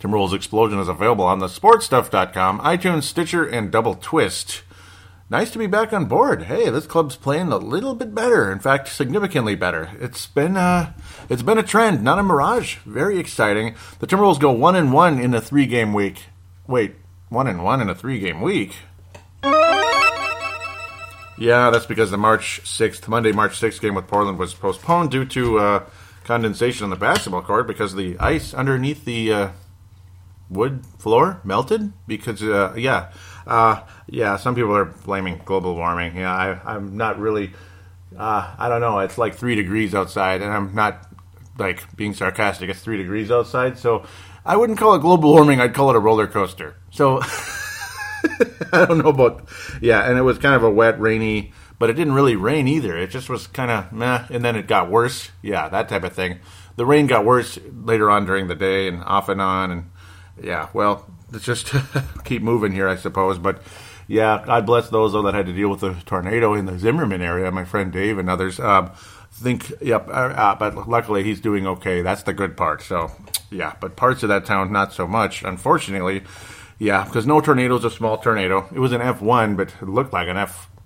Timberwolves Explosion is available on the sportstuff.com, iTunes, Stitcher, and Double Twist. Nice to be back on board. Hey, this club's playing a little bit better. In fact, significantly better. It's been uh, it's been a trend, not a mirage. Very exciting. The Timberwolves go one and one in a three game week. Wait, one and one in a three game week. Yeah, that's because the March 6th, Monday, March 6th game with Portland was postponed due to uh, condensation on the basketball court because the ice underneath the uh, wood floor melted. Because, uh, yeah, uh, yeah, some people are blaming global warming. Yeah, I, I'm not really, uh, I don't know, it's like three degrees outside, and I'm not like being sarcastic. It's three degrees outside, so I wouldn't call it global warming, I'd call it a roller coaster. So. I don't know about yeah, and it was kind of a wet, rainy, but it didn't really rain either. It just was kind of meh, and then it got worse. Yeah, that type of thing. The rain got worse later on during the day and off and on, and yeah, well, let's just keep moving here, I suppose. But yeah, God bless those though that had to deal with the tornado in the Zimmerman area. My friend Dave and others. Um, think yep, uh, uh, but luckily he's doing okay. That's the good part. So yeah, but parts of that town not so much, unfortunately. Yeah, because no tornado is a small tornado. It was an F1, but it looked like an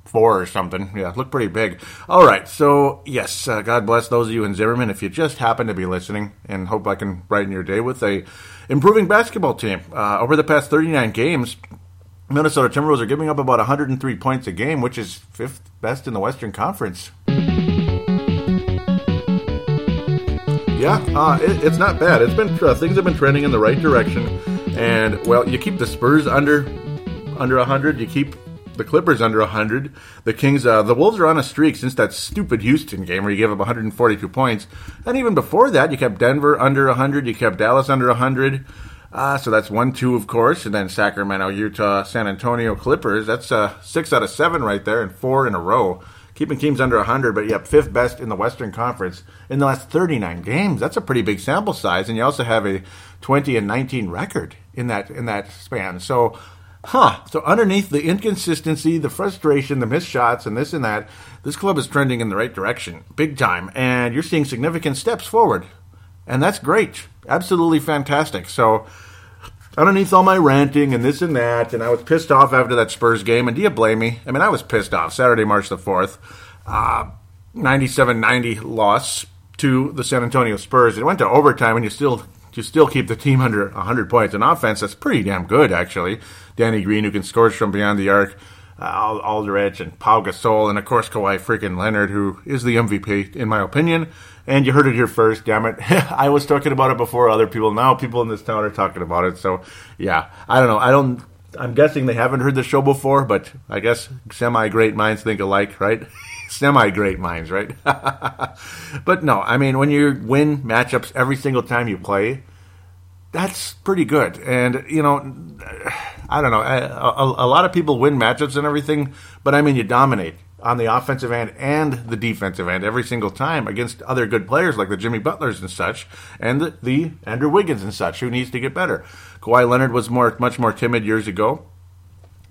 F4 or something. Yeah, look pretty big. All right, so yes, uh, God bless those of you in Zimmerman if you just happen to be listening, and hope I can brighten your day with a improving basketball team. Uh, over the past 39 games, Minnesota Timberwolves are giving up about 103 points a game, which is fifth best in the Western Conference. Yeah, uh, it, it's not bad. It's been uh, things have been trending in the right direction, and well, you keep the Spurs under under hundred. You keep the Clippers under 100. The Kings, uh, the Wolves are on a streak since that stupid Houston game where you gave up 142 points. And even before that, you kept Denver under 100. You kept Dallas under 100. Uh, so that's 1 2, of course. And then Sacramento, Utah, San Antonio, Clippers. That's uh, six out of seven right there and four in a row. Keeping teams under 100, but yep, fifth best in the Western Conference in the last 39 games. That's a pretty big sample size. And you also have a 20 and 19 record in that in that span. So Huh. So underneath the inconsistency, the frustration, the missed shots, and this and that, this club is trending in the right direction, big time, and you're seeing significant steps forward. And that's great. Absolutely fantastic. So underneath all my ranting and this and that, and I was pissed off after that Spurs game, and do you blame me? I mean, I was pissed off. Saturday, March the 4th, uh, 97-90 loss to the San Antonio Spurs. It went to overtime, and you still you still keep the team under 100 points. in offense, that's pretty damn good, actually. Danny Green, who can score from beyond the arc, uh, Aldridge, and Pau Gasol, and of course Kawhi freaking Leonard, who is the MVP, in my opinion. And you heard it here first, damn it. I was talking about it before other people. Now people in this town are talking about it. So, yeah, I don't know. I don't. I'm guessing they haven't heard the show before, but I guess semi great minds think alike, right? semi great minds, right? but no, I mean, when you win matchups every single time you play, that's pretty good. And, you know, I don't know. Eh, a, a, a, lot of people win matchups and everything, but I mean, you dominate on the offensive end and the defensive end every single time against other good players like the Jimmy Butlers and such, and the, the Andrew Wiggins and such, who needs to get better. Kawhi Leonard was more much more timid years ago.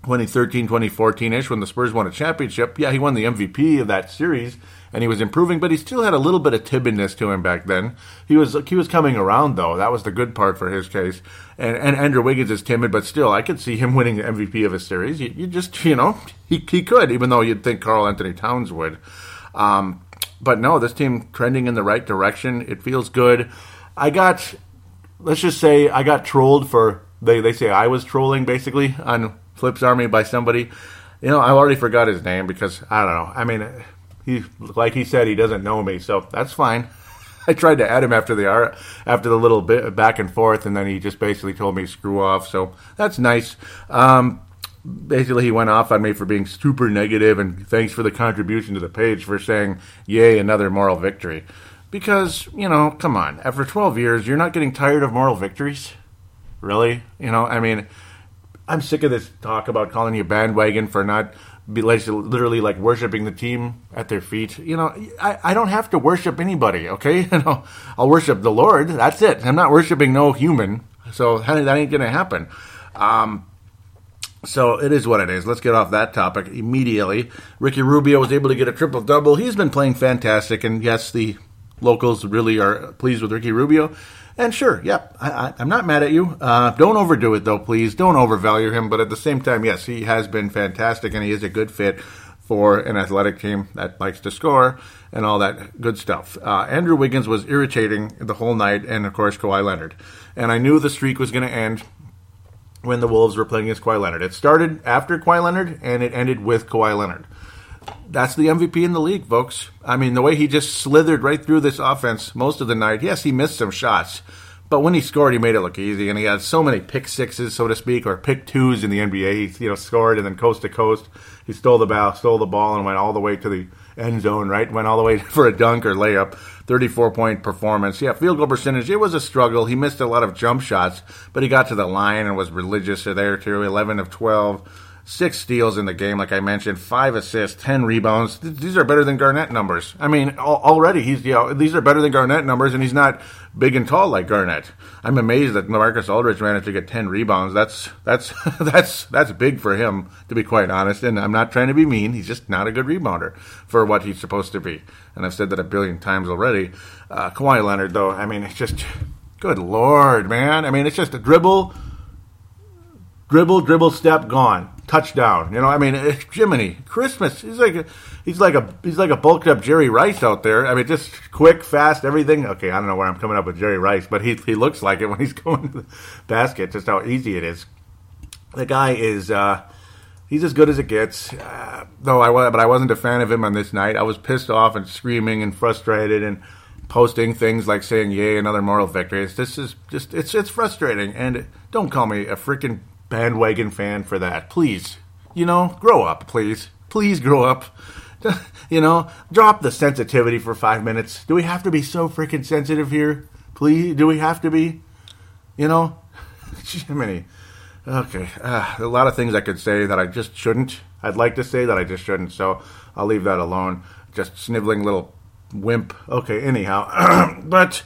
2013, 2014 ish, when the Spurs won a championship. Yeah, he won the MVP of that series, and he was improving, but he still had a little bit of timidness to him back then. He was he was coming around though. That was the good part for his case. And and Andrew Wiggins is timid, but still, I could see him winning the MVP of a series. You, you just you know he he could, even though you'd think Karl-Anthony Towns would. Um, but no, this team trending in the right direction. It feels good. I got, let's just say, I got trolled for they they say I was trolling basically on Flip's Army by somebody. You know, I already forgot his name because I don't know. I mean, he like he said he doesn't know me, so that's fine. I tried to add him after the after the little bit back and forth, and then he just basically told me screw off. So that's nice. Um, basically, he went off on me for being super negative, and thanks for the contribution to the page for saying yay another moral victory. Because you know, come on, after 12 years, you're not getting tired of moral victories. Really? You know, I mean, I'm sick of this talk about calling you bandwagon for not be like, literally like worshiping the team at their feet. You know, I, I don't have to worship anybody, okay? You know, I'll worship the Lord. That's it. I'm not worshiping no human. So that ain't going to happen. Um, so it is what it is. Let's get off that topic immediately. Ricky Rubio was able to get a triple double. He's been playing fantastic, and yes, the locals really are pleased with Ricky Rubio. And sure, yep, I, am not mad at you. Uh, don't overdo it though, please. Don't overvalue him. But at the same time, yes, he has been fantastic, and he is a good fit for an athletic team that likes to score and all that good stuff. Uh, Andrew Wiggins was irritating the whole night, and of course Kawhi Leonard. And I knew the streak was going to end when the Wolves were playing against Kawhi Leonard. It started after Kawhi Leonard, and it ended with Kawhi Leonard that's the MVP in the league, folks. I mean, the way he just slithered right through this offense most of the night. Yes, he missed some shots, but when he scored, he made it look easy, and he had so many pick sixes, so to speak, or pick twos in the NBA. He you know scored and then coast to coast. He stole the ball, stole the ball, and went all the way to the end zone. Right, went all the way for a dunk or layup. Thirty-four point performance. Yeah, field goal percentage. It was a struggle. He missed a lot of jump shots, but he got to the line and was religious there too. Eleven of twelve six steals in the game, like I mentioned, five assists, ten rebounds. These are better than Garnett numbers. I mean, already he's you know these are better than Garnett numbers, and he's not big and tall like Garnett. I'm amazed that Marcus Aldridge managed to get ten rebounds. That's that's that's that's big for him, to be quite honest. And I'm not trying to be mean. He's just not a good rebounder for what he's supposed to be. And I've said that a billion times already. Uh, Kawhi Leonard, though, I mean, it's just good lord, man. I mean, it's just a dribble, dribble, dribble, step, gone touchdown. You know, I mean, Jiminy Christmas. He's like a, he's like a he's like a bulked up Jerry Rice out there. I mean, just quick, fast, everything. Okay, I don't know where I'm coming up with Jerry Rice, but he he looks like it when he's going to the basket. Just how easy it is. The guy is. uh He's as good as it gets. Uh, though I was, but I wasn't a fan of him on this night. I was pissed off and screaming and frustrated and posting things like saying "Yay, another moral victory." It's, this is just it's it's frustrating. And don't call me a freaking bandwagon fan for that. Please, you know, grow up, please. Please grow up. you know, drop the sensitivity for five minutes. Do we have to be so freaking sensitive here? Please, do we have to be? You know, Jiminy. Okay, uh, a lot of things I could say that I just shouldn't. I'd like to say that I just shouldn't, so I'll leave that alone. Just sniveling little wimp. Okay, anyhow, but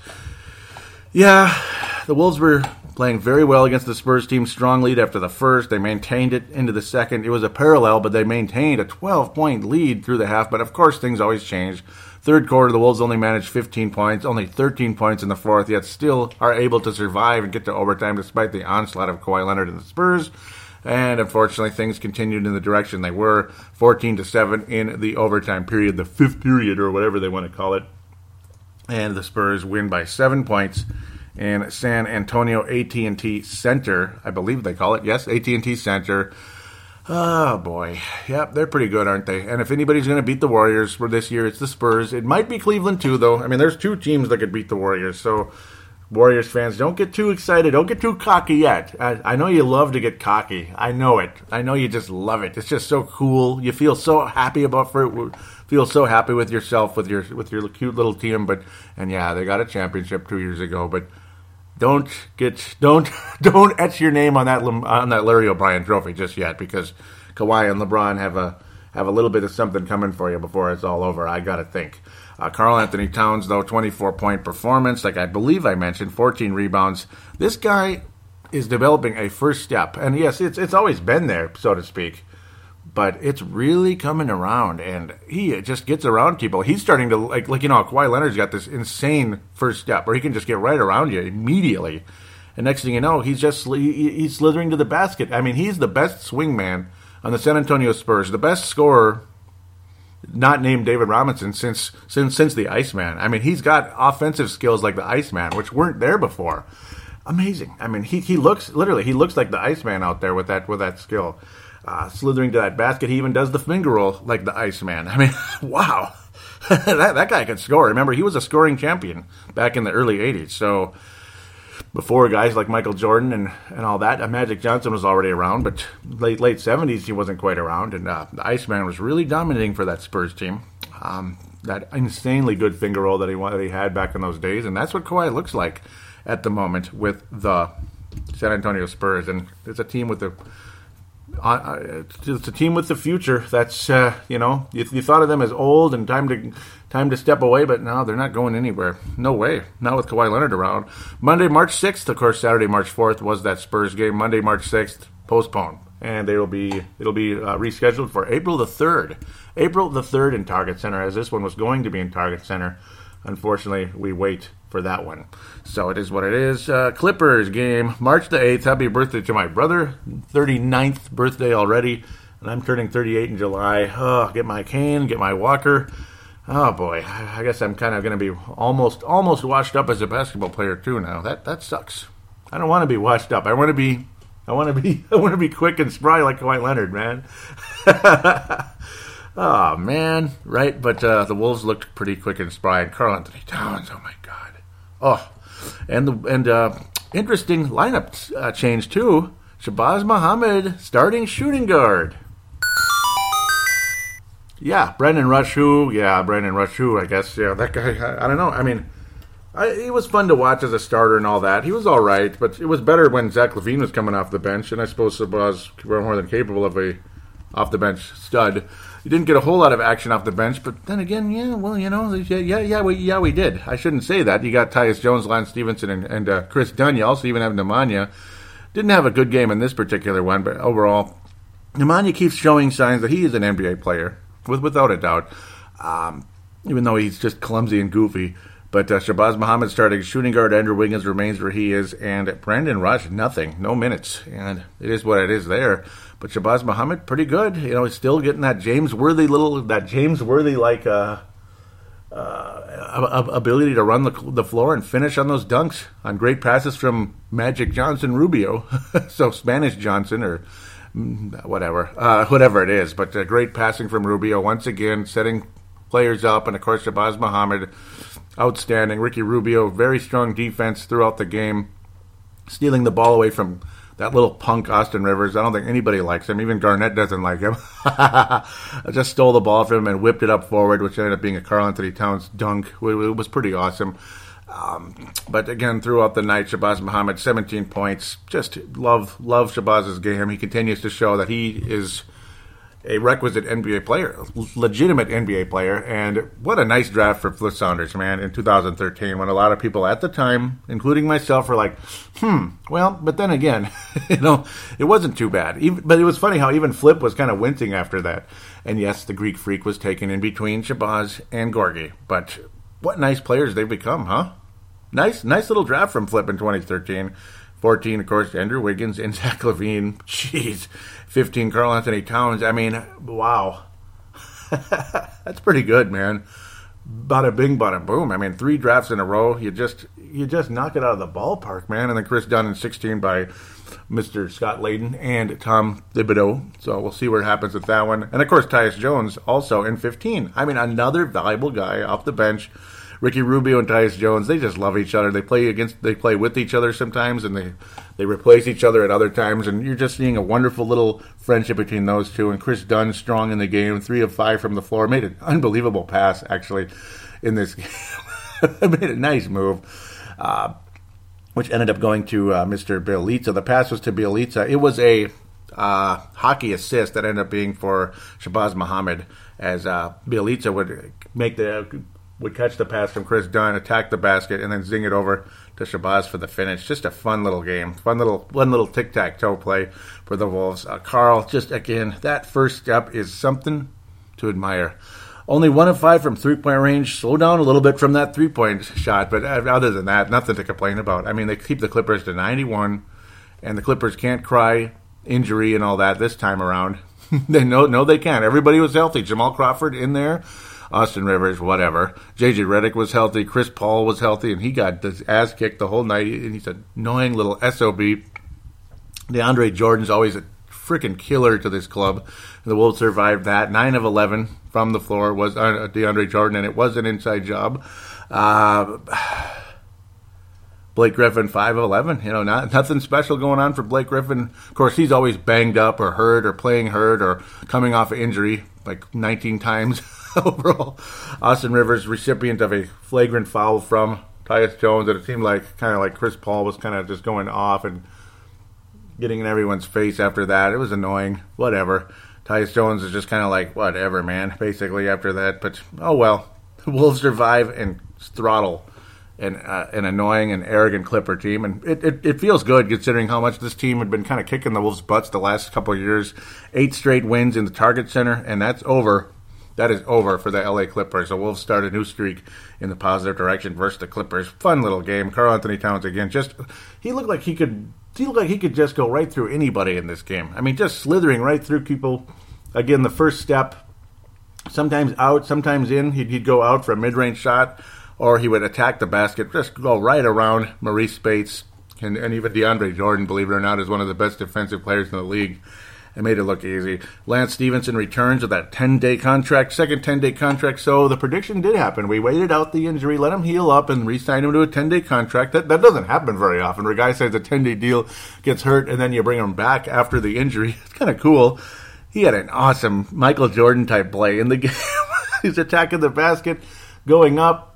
yeah, the Wolves were playing very well against the Spurs team. Strong lead after the first. They maintained it into the second. It was a parallel, but they maintained a 12 point lead through the half. But of course, things always change. Third quarter, the Wolves only managed 15 points, only 13 points in the fourth, yet still are able to survive and get to overtime despite the onslaught of Kawhi Leonard and the Spurs. And unfortunately, things continued in the direction they were 14 to 7 in the overtime period, the fifth period, or whatever they want to call it. And the Spurs win by seven points in San Antonio AT&T Center, I believe they call it. Yes, AT&T Center. Oh boy, yep, they're pretty good, aren't they? And if anybody's going to beat the Warriors for this year, it's the Spurs. It might be Cleveland too, though. I mean, there's two teams that could beat the Warriors, so Warriors fans, don't get too excited. Don't get too cocky yet. I, I, know you love to get cocky. I know it. I know you just love it. It's just so cool. You feel so happy about for feel so happy with yourself with your with your cute little team. But and yeah, they got a championship two years ago. But don't get don't don't etch your name on that on that Larry O'Brien trophy just yet because Kawhi and LeBron have a have a little bit of something coming for you before it's all over. I got to think. Uh, Karl-Anthony Towns though 24 point performance like I believe I mentioned 14 rebounds. This guy is developing a first step and yes it's it's always been there so to speak but it's really coming around, and he just gets around people. He's starting to like, like you know, Kawhi Leonard's got this insane first step where he can just get right around you immediately, and next thing you know, he's just he's slithering to the basket. I mean, he's the best swing man on the San Antonio Spurs, the best scorer, not named David Robinson since since since the Iceman. I mean, he's got offensive skills like the Iceman, which weren't there before. Amazing. I mean, he he looks literally he looks like the Iceman out there with that with that skill uh, slithering to that basket. He even does the finger roll like the Iceman. I mean, wow. that, that guy can score. Remember, he was a scoring champion back in the early 80s. So before guys like Michael Jordan and, and all that, uh, Magic Johnson was already around, but late late 70s he wasn't quite around. And uh, the Iceman was really dominating for that Spurs team. Um, that insanely good finger roll that he, that he had back in those days. And that's what Kawhi looks like at the moment with the San Antonio Spurs, and it's a team with the uh, it's a team with the future. That's uh, you know you, you, thought of them as old and time to time to step away, but now they're not going anywhere. No way. Not with Kawhi Leonard around. Monday, March sixth, of course. Saturday, March fourth was that Spurs game. Monday, March sixth, postponed, and it'll be it'll be uh, rescheduled for April the third. April the third in Target Center, as this one was going to be in Target Center. Unfortunately, we wait for that one. So it is what it is. Uh, Clippers game, March the 8th. Happy birthday to my brother. 39th birthday already. And I'm turning 38 in July. Oh, get my cane, get my walker. Oh boy, I guess I'm kind of going to be almost almost washed up as a basketball player too now. That that sucks. I don't want to be washed up. I want to be I want to be I want to be quick and spry like Kawhi Leonard, man. oh man, right? But uh, the Wolves looked pretty quick and spry. And Karl-Anthony Towns, oh my god. Oh, and the and uh, interesting lineup uh, change too. Shabazz Muhammad starting shooting guard. Yeah, Brandon Rush, who? Yeah, Brandon Rush, who? I guess. Yeah, that guy. I, I don't know. I mean, I, he was fun to watch as a starter and all that. He was all right, but it was better when Zach LaVine was coming off the bench, and I suppose Shabazz were more than capable of a off the bench stud you didn't get a whole lot of action off the bench, but then again, yeah, well, you know, yeah, yeah, yeah, we, yeah, we did. I shouldn't say that. You got Tyus Jones, Lance Stephenson, and, and uh, Kris Dunn. You also even have Nemanja. Didn't have a good game in this particular one, but overall, Nemanja keeps showing signs that he is an NBA player, with, without a doubt. Um, even though he's just clumsy and goofy. But uh, Shabazz Muhammad starting shooting guard. Andrew Wiggins remains where he is, and Brandon Rush nothing, no minutes, and it is what it is there. But Shabazz Muhammad, pretty good. You know, he's still getting that James Worthy little, that James Worthy like uh, uh, ability to run the, the floor and finish on those dunks on great passes from Magic Johnson Rubio. so Spanish Johnson or mm, whatever, uh, whatever it is. But great passing from Rubio once again, setting players up, and of course Shabazz Muhammad, outstanding. Ricky Rubio, very strong defense throughout the game, stealing the ball away from that little punk Austin Rivers. I don't think anybody likes him. Even Garnett doesn't like him. I just stole the ball from him and whipped it up forward, which ended up being a Karl-Anthony Towns dunk. It was pretty awesome. Um, but again, throughout the night, Shabazz Muhammad, 17 points. Just love, love Shabazz's game. He continues to show that he is a requisite NBA player, legitimate NBA player, and what a nice draft for Flip Saunders, man, in 2013, when a lot of people at the time, including myself, were like, hmm, well, but then again, you know, it wasn't too bad. Even, but it was funny how even Flip was kind of wincing after that. And yes, the Greek Freak was taken in between Shabazz and Gorgui, but what nice players they've become, huh? Nice, nice little draft from Flip in 2013. 14, of course, Andrew Wiggins and Zach LaVine. Jeez. 15, Karl-Anthony Towns. I mean, wow. That's pretty good, man. Bada bing, bada boom. I mean, three drafts in a row. You just you just knock it out of the ballpark, man. And then Kris Dunn in 16 by Mr. Scott Layden and Tom Thibodeau. So we'll see what happens with that one. And of course, Tyus Jones also in 15. I mean, another valuable guy off the bench Ricky Rubio and Tyus Jones, they just love each other. They play against, they play with each other sometimes, and they they replace each other at other times. And you're just seeing a wonderful little friendship between those two. And Kris Dunn, strong in the game, three of five from the floor, made an unbelievable pass actually in this game. made a nice move. Uh, which ended up going to uh, Mr. Bjelica. The pass was to Bjelica. It was a uh, hockey assist that ended up being for Shabazz Muhammad as uh, Bjelica would make the would catch the pass from Kris Dunn, attack the basket, and then zing it over to Shabazz for the finish. Just a fun little game, fun little one little tic tac toe play for the Wolves. Uh, Karl, just again, that first step is something to admire. Only one of five from three point range. Slow down a little bit from that three point shot, but uh, other than that, nothing to complain about. I mean, they keep the Clippers to 91, and the Clippers can't cry injury and all that this time around. they know, no, they can't. Everybody was healthy. Jamal Crawford in there. Austin Rivers, whatever. JJ Redick was healthy. Chris Paul was healthy, and he got his ass kicked the whole night. And he's an annoying little SOB. DeAndre Jordan's always a freaking killer to this club. and The Wolves survived that. 9 of 11 from the floor was uh, DeAndre Jordan, and it was an inside job. Uh, Blake Griffin, 5 of 11. You know, not, nothing special going on for Blake Griffin. Of course, he's always banged up or hurt or playing hurt or coming off of injury like 19 times. overall. Austin Rivers, recipient of a flagrant foul from Tyus Jones, and it seemed like kind of like Chris Paul was kind of just going off and getting in everyone's face after that. It was annoying. Whatever. Tyus Jones is just kind of like, whatever, man, basically after that. But, oh well. The Wolves survive and throttle an, uh, an annoying and arrogant Clipper team. And it, it, it, feels good considering how much this team had been kind of kicking the Wolves' butts the last couple of years. Eight straight wins in the Target Center, and that's over. That is over for the LA Clippers. The Wolves start a new streak in the positive direction versus the Clippers. Fun little game. Karl-Anthony Towns again. Just he looked like he could. He looked like he could just go right through anybody in this game. I mean, just slithering right through people. Again, the first step. Sometimes out, sometimes in. He'd, he'd go out for a mid-range shot or he would attack the basket, just go right around Maurice Speights, and, and even DeAndre Jordan, believe it or not, is one of the best defensive players in the league. It made it look easy. Lance Stephenson returns with that 10 day contract, second 10 day contract. So the prediction did happen. We waited out the injury, let him heal up, and re signed him to a 10 day contract. That, that doesn't happen very often where a guy says a 10 day deal gets hurt and then you bring him back after the injury. It's kind of cool. He had an awesome Michael Jordan type play in the game. He's attacking the basket, going up,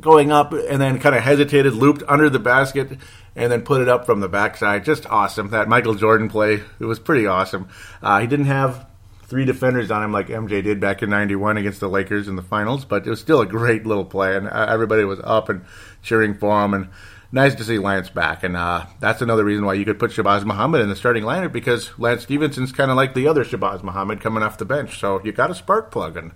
going up and then kind of hesitated, looped under the basket, and then put it up from the backside. Just awesome. That Michael Jordan play, it was pretty awesome. Uh, he didn't have three defenders on him like MJ did back in 91 against the Lakers in the finals, but it was still a great little play, and uh, everybody was up and cheering for him. And nice to see Lance back. And uh, that's another reason why you could put Shabazz Muhammad in the starting lineup because Lance Stephenson's kind of like the other Shabazz Muhammad coming off the bench. So you got a spark plug. And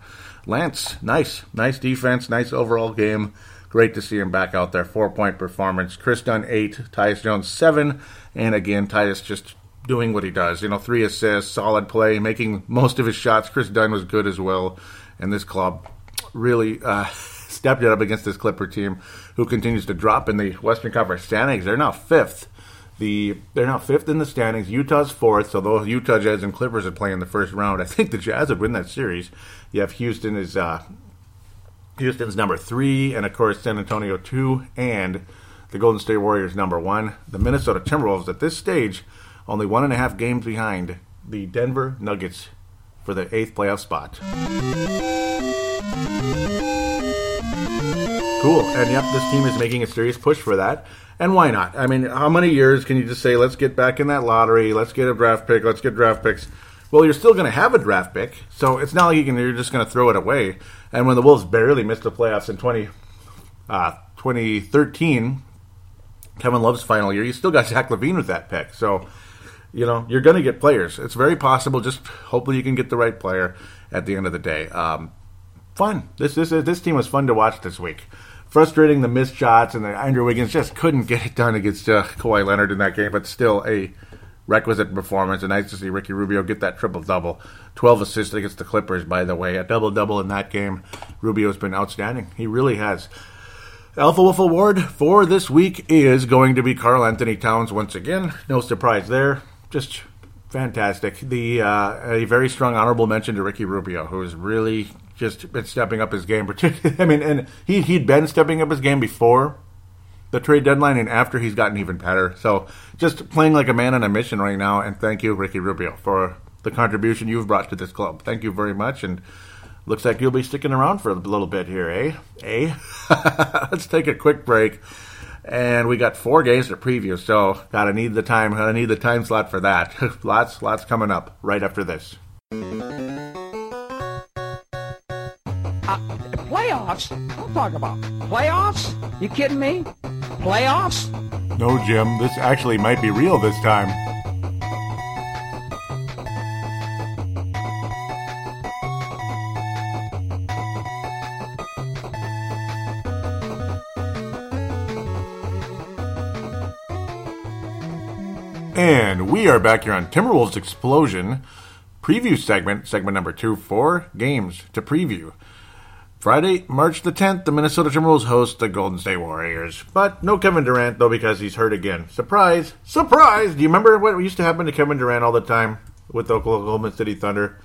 Lance, nice, nice defense, nice overall game. Great to see him back out there. Four point performance. Kris Dunn, eight. Tyus Jones, seven. And again, Tyus just doing what he does. You know, three assists, solid play, making most of his shots. Kris Dunn was good as well. And this club really uh, stepped it up against this Clipper team who continues to drop in the Western Conference standings. They're now fifth. The, they're now fifth in the standings. Utah's fourth, so those Utah Jazz and Clippers are playing the first round. I think the Jazz would win that series. You have Houston is uh, Houston's number three, and of course San Antonio two, and the Golden State Warriors number one. The Minnesota Timberwolves at this stage only one and a half games behind the Denver Nuggets for the eighth playoff spot. Cool, and yep, this team is making a serious push for that. And why not? I mean, how many years can you just say, let's get back in that lottery, let's get a draft pick, let's get draft picks? Well, you're still going to have a draft pick, so it's not like you can, you're just going to throw it away. And when the Wolves barely missed the playoffs in 20, uh, 2013, Kevin Love's final year, you still got Zach LaVine with that pick. So, you know, you're going to get players. It's very possible. Just hopefully you can get the right player at the end of the day. Um, fun. This this this team was fun to watch this week. Frustrating the missed shots and the Andrew Wiggins just couldn't get it done against uh, Kawhi Leonard in that game, but still a requisite performance. And nice to see Ricky Rubio get that triple double. 12 assists against the Clippers, by the way. A double double in that game. Rubio's been outstanding. He really has. Alpha Wolf Award for this week is going to be Karl-Anthony Towns once again. No surprise there. Just fantastic. The uh, a very strong honorable mention to Ricky Rubio, who has really just been stepping up his game. Particularly, I mean, and he he'd been stepping up his game before the trade deadline and after he's gotten even better. So just playing like a man on a mission right now. And thank you, Ricky Rubio, for the contribution you've brought to this club. Thank you very much. And looks like you'll be sticking around for a little bit here, eh? Eh? Let's take a quick break. And we got four games to preview, so gotta need the time. Gotta need the time slot for that. lots, lots coming up right after this. Playoffs? Don't talk about playoffs. You kidding me? Playoffs? No, Jim. This actually might be real this time. And we are back here on Timberwolves Explosion preview segment, segment number two, four games to preview. Friday, March the 10th, the Minnesota Timberwolves host the Golden State Warriors. But no Kevin Durant, though, because he's hurt again. Surprise! Surprise! Do you remember what used to happen to Kevin Durant all the time with Oklahoma City Thunder?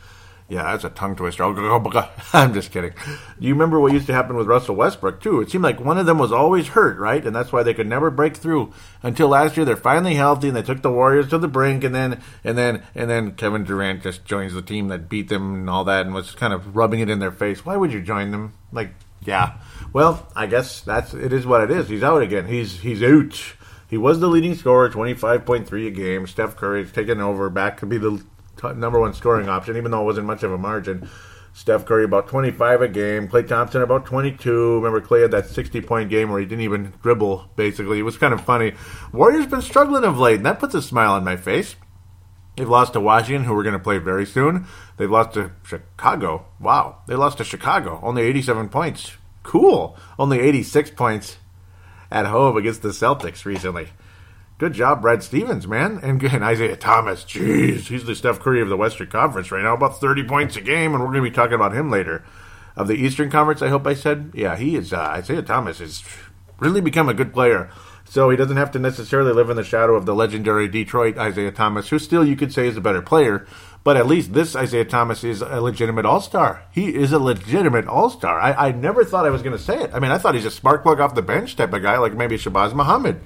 Yeah, that's a tongue twister. Oh I'm just kidding. Do you remember what used to happen with Russell Westbrook, too? It seemed like one of them was always hurt, right? And that's why they could never break through until last year. They're finally healthy and they took the Warriors to the brink. And then, and then, and then Kevin Durant just joins the team that beat them and all that and was kind of rubbing it in their face. Why would you join them? Like, yeah. Well, I guess that's, it is what it is. He's out again. He's, he's out. He was the leading scorer, 25.3 a game. Steph Curry's taken over back to be the t- number one scoring option, even though it wasn't much of a margin. Steph Curry about 25 a game. Klay Thompson about 22. Remember, Klay had that 60 point game where he didn't even dribble, basically. It was kind of funny. Warriors been struggling of late, and that puts a smile on my face. They've lost to Washington, who we're going to play very soon. They've lost to Chicago. Wow. They lost to Chicago. Only 87 points. Cool. Only 86 points at home against the Celtics recently. Good job, Brad Stevens, man. And, and Isaiah Thomas. Jeez, he's the Steph Curry of the Western Conference right now. About 30 points a game, and we're going to be talking about him later. Of the Eastern Conference, I hope I said. Yeah, he is. Uh, Isaiah Thomas has really become a good player. So he doesn't have to necessarily live in the shadow of the legendary Detroit Isaiah Thomas, who still you could say is a better player. But at least this Isaiah Thomas is a legitimate all star. He is a legitimate all star. I, I, never thought I was going to say it. I mean, I thought he's a spark plug off the bench type of guy, like maybe Shabazz Muhammad.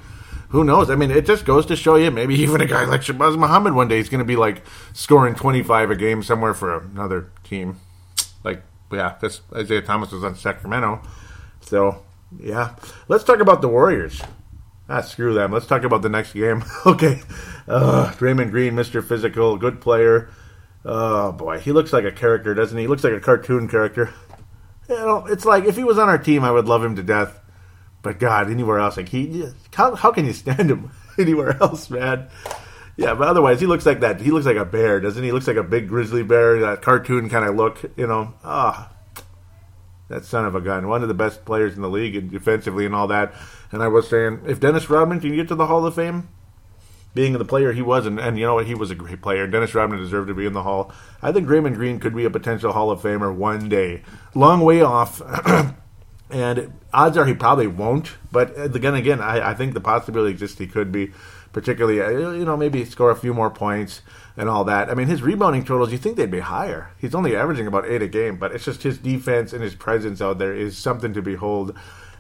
Who knows? I mean, it just goes to show you maybe even a guy like Shabazz Muhammad one day is going to be like scoring 25 a game somewhere for another team. Like, yeah, this Isaiah Thomas was on Sacramento. So, yeah. Let's talk about the Warriors. Ah, screw them. Let's talk about the next game. okay. Uh, Draymond Green, Mr. Physical, good player. Oh, boy. He looks like a character, doesn't he? He looks like a cartoon character. You know, it's like if he was on our team, I would love him to death. But God, anywhere else, like he, how, how can you stand him anywhere else, man? Yeah, but otherwise, he looks like that. He looks like a bear, doesn't he? He looks like a big grizzly bear, that cartoon kind of look, you know. Ah, oh, that son of a gun. One of the best players in the league and defensively and all that. And I was saying, if Dennis Rodman can get to the Hall of Fame, being the player he was, and, and you know what, he was a great player. Dennis Rodman deserved to be in the Hall. I think Draymond Green could be a potential Hall of Famer one day. Long way off. and odds are he probably won't. But again, again, I, I think the possibility exists he could be, particularly, uh, you know, maybe score a few more points and all that. I mean, his rebounding totals, you think they'd be higher. He's only averaging about eight a game, but it's just his defense and his presence out there is something to behold,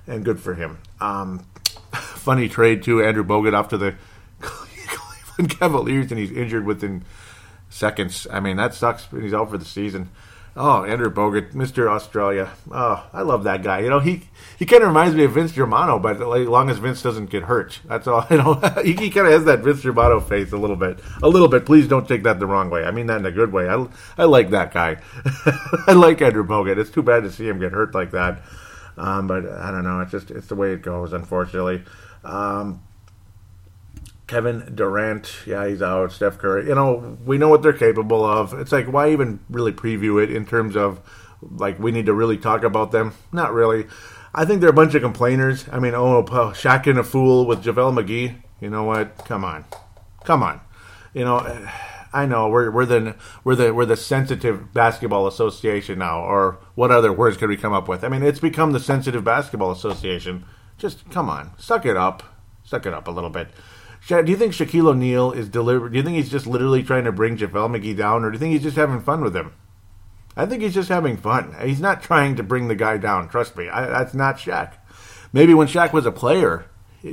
and good for him. Um, funny trade too. Andrew Bogut off to the Cleveland Cavaliers, and he's injured within seconds. I mean, that sucks. He's out for the season. Oh, Andrew Bogut, Mr. Australia. Oh, I love that guy. You know, he he kind of reminds me of Vince Germano, but like, as long as Vince doesn't get hurt, that's all. You know, he, he kind of has that Vince Germano face a little bit, a little bit. Please don't take that the wrong way. I mean that in a good way. I, I like that guy. I like Andrew Bogut. It's too bad to see him get hurt like that. Um, but I don't know. It's just it's the way it goes, unfortunately. Um, Kevin Durant, yeah, he's out. Steph Curry, you know, we know what they're capable of. It's like, why even really preview it in terms of like we need to really talk about them? Not really. I think they're a bunch of complainers. I mean, oh, Shaqtin' a Fool with JaVale McGee. You know what? Come on, come on. You know, I know we're we're the we're the we're the sensitive basketball association now, or what other words could we come up with? I mean, it's become the sensitive basketball association. Just come on, suck it up, suck it up a little bit. Do you think Shaquille O'Neal is deliberate? Do you think he's just literally trying to bring JaVale McGee down, or do you think he's just having fun with him? I think he's just having fun. He's not trying to bring the guy down. Trust me, I, that's not Shaq. Maybe when Shaq was a player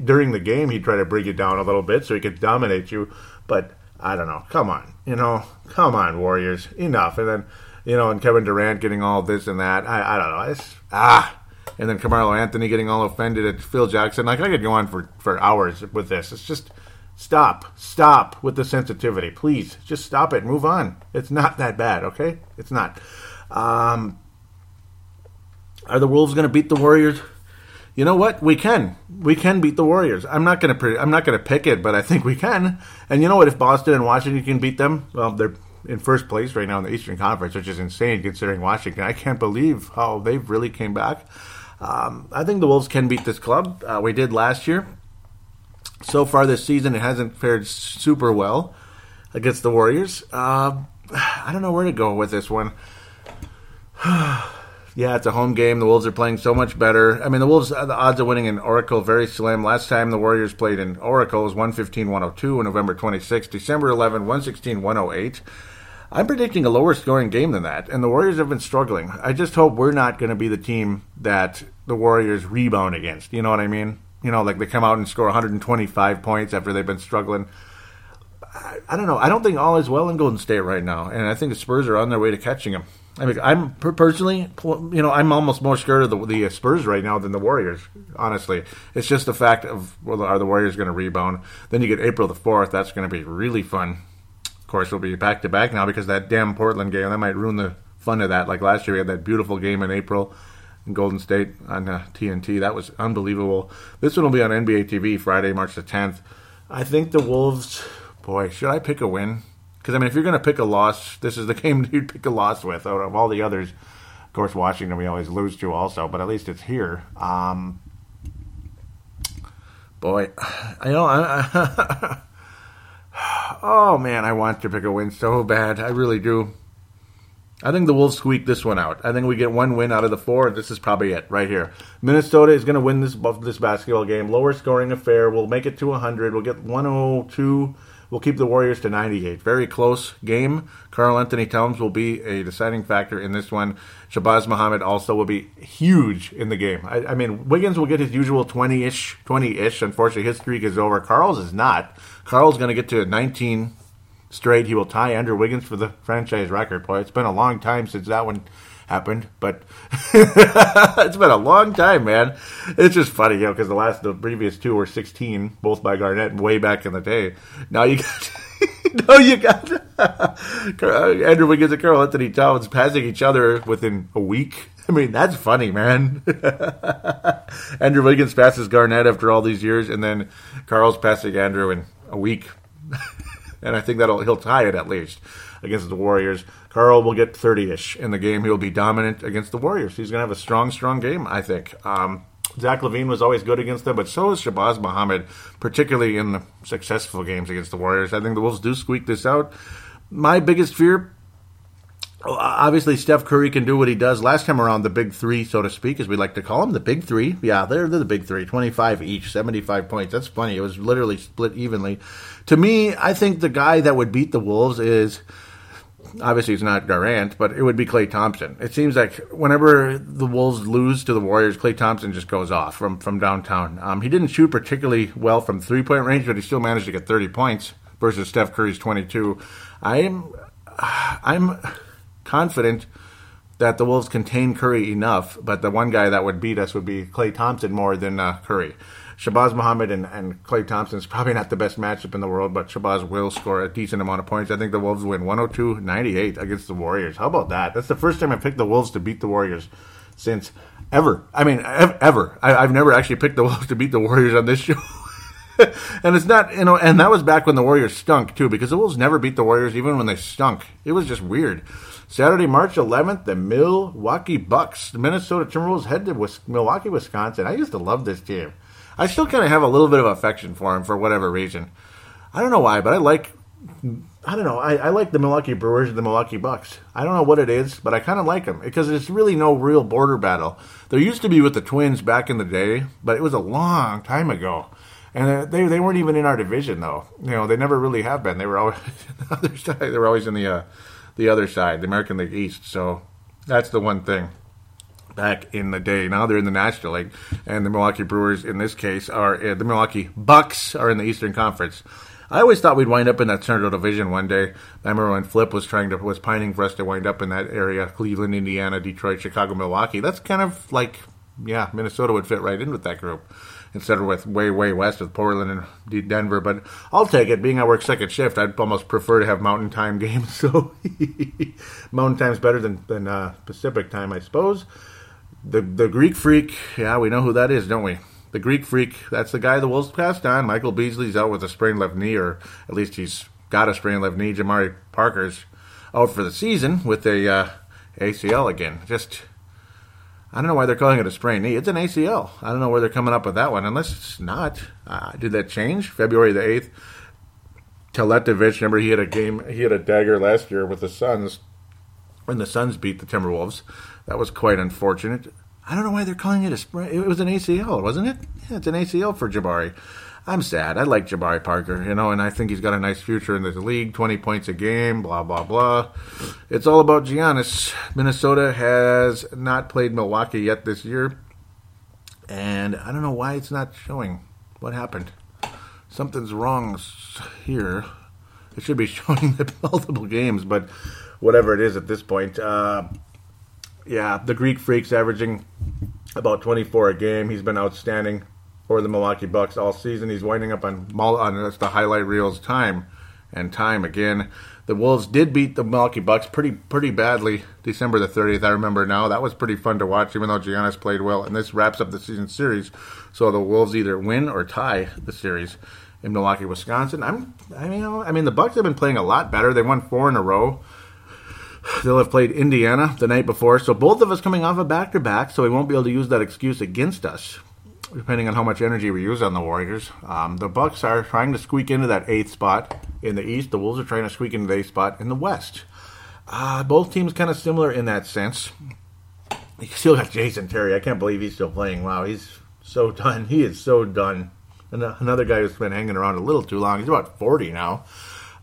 during the game, he'd try to bring you down a little bit so he could dominate you. But I don't know. Come on, you know, come on, Warriors, enough. And then you know, and Kevin Durant getting all this and that. I, I don't know. It's, ah, and then Carmelo Anthony getting all offended at Phil Jackson. Like I could go on for for hours with this. It's just stop, stop with the sensitivity, please. Just stop it. Move on. It's not that bad, okay? It's not. Um, are the Wolves going to beat the Warriors? You know what? We can. We can beat the Warriors. I'm not going to. I'm not going to pick it, but I think we can. And you know what? If Boston and Washington can beat them, well, they're in first place right now in the Eastern Conference, which is insane considering Washington. I can't believe how they've really came back. Um, I think the Wolves can beat this club. Uh, we did last year. So far this season, it hasn't fared super well against the Warriors. Uh, I don't know where to go with this one. yeah, it's a home game. The Wolves are playing so much better. I mean, the Wolves, the odds of winning in Oracle very slim. Last time the Warriors played in Oracle was 115 102 on November 26. December 11, 116 108. I'm predicting a lower scoring game than that, and the Warriors have been struggling. I just hope we're not going to be the team that the Warriors rebound against. You know what I mean? You know, like they come out and score 125 points after they've been struggling. I, I, don't know. I don't think all is well in Golden State right now, and I think the Spurs are on their way to catching them. I mean, I'm personally, you know, I'm almost more scared of the, the Spurs right now than the Warriors. Honestly, it's just the fact of well, are the Warriors going to rebound? Then you get April the fourth. That's going to be really fun. Course, we'll be back to back now because that damn Portland game that might ruin the fun of that. Like last year, we had that beautiful game in April in Golden State on uh, TNT. That was unbelievable. This one will be on NBA TV Friday, March the 10th. I think the Wolves. Boy, should I pick a win? Because I mean, if you're going to pick a loss, this is the game you'd pick a loss with out of all the others. Of course, Washington we always lose to also, but at least it's here. Um, boy, I know. I, oh man, I want to pick a win so bad. I really do. I think the Wolves squeak this one out. I think we get one win out of the four. This is probably it right here. Minnesota is going to win this this basketball game. Lower scoring affair. We'll make it to 100. We'll get 102 will keep the Warriors to 98. Very close game. Karl-Anthony Towns will be a deciding factor in this one. Shabazz Muhammad also will be huge in the game. I, I mean, Wiggins will get his usual 20 ish, 20 ish. Unfortunately, his streak is over. Karl's is not. Karl's going to get to 19 straight. He will tie Andrew Wiggins for the franchise record. Boy, it's been a long time since that one happened, but it's been a long time, man. It's just funny, you know, because the last, the previous two were 16, both by Garnett, way back in the day. Now you got. no, you got uh, Andrew Wiggins and Karl-Anthony Towns passing each other within a week. I mean, that's funny, man. Andrew Wiggins passes Garnett after all these years, and then Karl's passing Andrew in a week. and I think that'll he'll tie it at least against the Warriors. Karl will get 30 ish in the game. He'll be dominant against the Warriors. He's going to have a strong, strong game, I think. Um, Zach LaVine was always good against them, but so is Shabazz Muhammad, particularly in the successful games against the Warriors. I think the Wolves do squeak this out. My biggest fear obviously Steph Curry can do what he does. Last time around, the big three, so to speak, as we like to call them, the big three. Yeah, they're, they're the big three, 25 each, 75 points. That's funny. It was literally split evenly. To me, I think the guy that would beat the Wolves is obviously it's not Durant, but it would be Klay Thompson. It seems like whenever the Wolves lose to the Warriors, Klay Thompson just goes off from from downtown. Um, he didn't shoot particularly well from three point range, but he still managed to get 30 points versus Steph Curry's 22. I'm I'm confident that the Wolves contain Curry enough, but the one guy that would beat us would be Klay Thompson more than uh, Curry. Shabazz Muhammad and, and Klay Thompson is probably not the best matchup in the world, but Shabazz will score a decent amount of points. I think the Wolves win 102 98 against the Warriors. How about that? That's the first time I picked the Wolves to beat the Warriors since ever. I mean, ever. I, have never actually picked the Wolves to beat the Warriors on this show. and it's not, you know, and that was back when the Warriors stunk, too, because the Wolves never beat the Warriors even when they stunk. It was just weird. Saturday, March 11th, the Milwaukee Bucks, the Minnesota Timberwolves head to Milwaukee, Wisconsin. I used to love this team. I still kind of have a little bit of affection for him for whatever reason. I don't know why, but I like. I don't know. I, I like the Milwaukee Brewers and the Milwaukee Bucks. I don't know what it is, but I kind of like them because it's really no real border battle. There used to be with the Twins back in the day, but it was a long time ago, and they they weren't even in our division though. You know, they never really have been. They were always the other side. They were always in the uh, the other side, the American League East. So that's the one thing back in the day. Now they're in the National League, and the Milwaukee Brewers, in this case, are uh, the Milwaukee Bucks are in the Eastern Conference. I always thought we'd wind up in that Central Division one day. I remember when Flip was trying to was pining for us to wind up in that area: Cleveland, Indiana, Detroit, Chicago, Milwaukee. That's kind of like, yeah, Minnesota would fit right in with that group instead of with way way west with Portland and Denver. But I'll take it. Being I work second shift, I'd almost prefer to have Mountain Time games. So Mountain Time's better than than uh, Pacific Time, I suppose the the Greek Freak, yeah, we know who that is, don't we? The Greek Freak, that's the guy the Wolves passed on. Michael Beasley's out with a sprained left knee, or at least he's got a sprained left knee. Jabari Parker's out for the season with a uh, ACL again. Just, I don't know why they're calling it a sprained knee. It's an ACL. I don't know where they're coming up with that one, unless it's not. Uh, did that change? February the 8th. Teletovic, remember he had a game, he had a dagger last year with the Suns when the Suns beat the Timberwolves. That was quite unfortunate. I don't know why they're calling it a sprain. It was an ACL, wasn't it? Yeah, it's an ACL for Jabari. I'm sad. I like Jabari Parker, you know, and I think he's got a nice future in this league. 20 points a game, blah, blah, blah. It's all about Giannis. Minnesota has not played Milwaukee yet this year, and I don't know why it's not showing. What happened? Something's wrong here. It should be showing the multiple games, but whatever it is at this point. Uh, yeah, the Greek Freak's averaging about 24 a game. He's been outstanding for the Milwaukee Bucks all season. He's winding up on, on the highlight reels time and time again. The Wolves did beat the Milwaukee Bucks pretty pretty badly December the 30th. I remember now. That was pretty fun to watch, even though Giannis played well. And this wraps up the season series. So the Wolves either win or tie the series in Milwaukee, Wisconsin. I'm, I mean, I mean, the Bucks have been playing a lot better. They won four in a row. They'll have played Indiana the night before, so both of us coming off a back to back, so we won't be able to use that excuse against us, depending on how much energy we use on the Warriors. Um, the Bucks are trying to squeak into that eighth spot in the East. The Wolves are trying to squeak into the eighth spot in the West. Uh, both teams kind of similar in that sense. You still got Jason Terry. I can't believe he's still playing. Wow, he's so done. He is so done. And another guy who's been hanging around a little too long. He's about 40 now.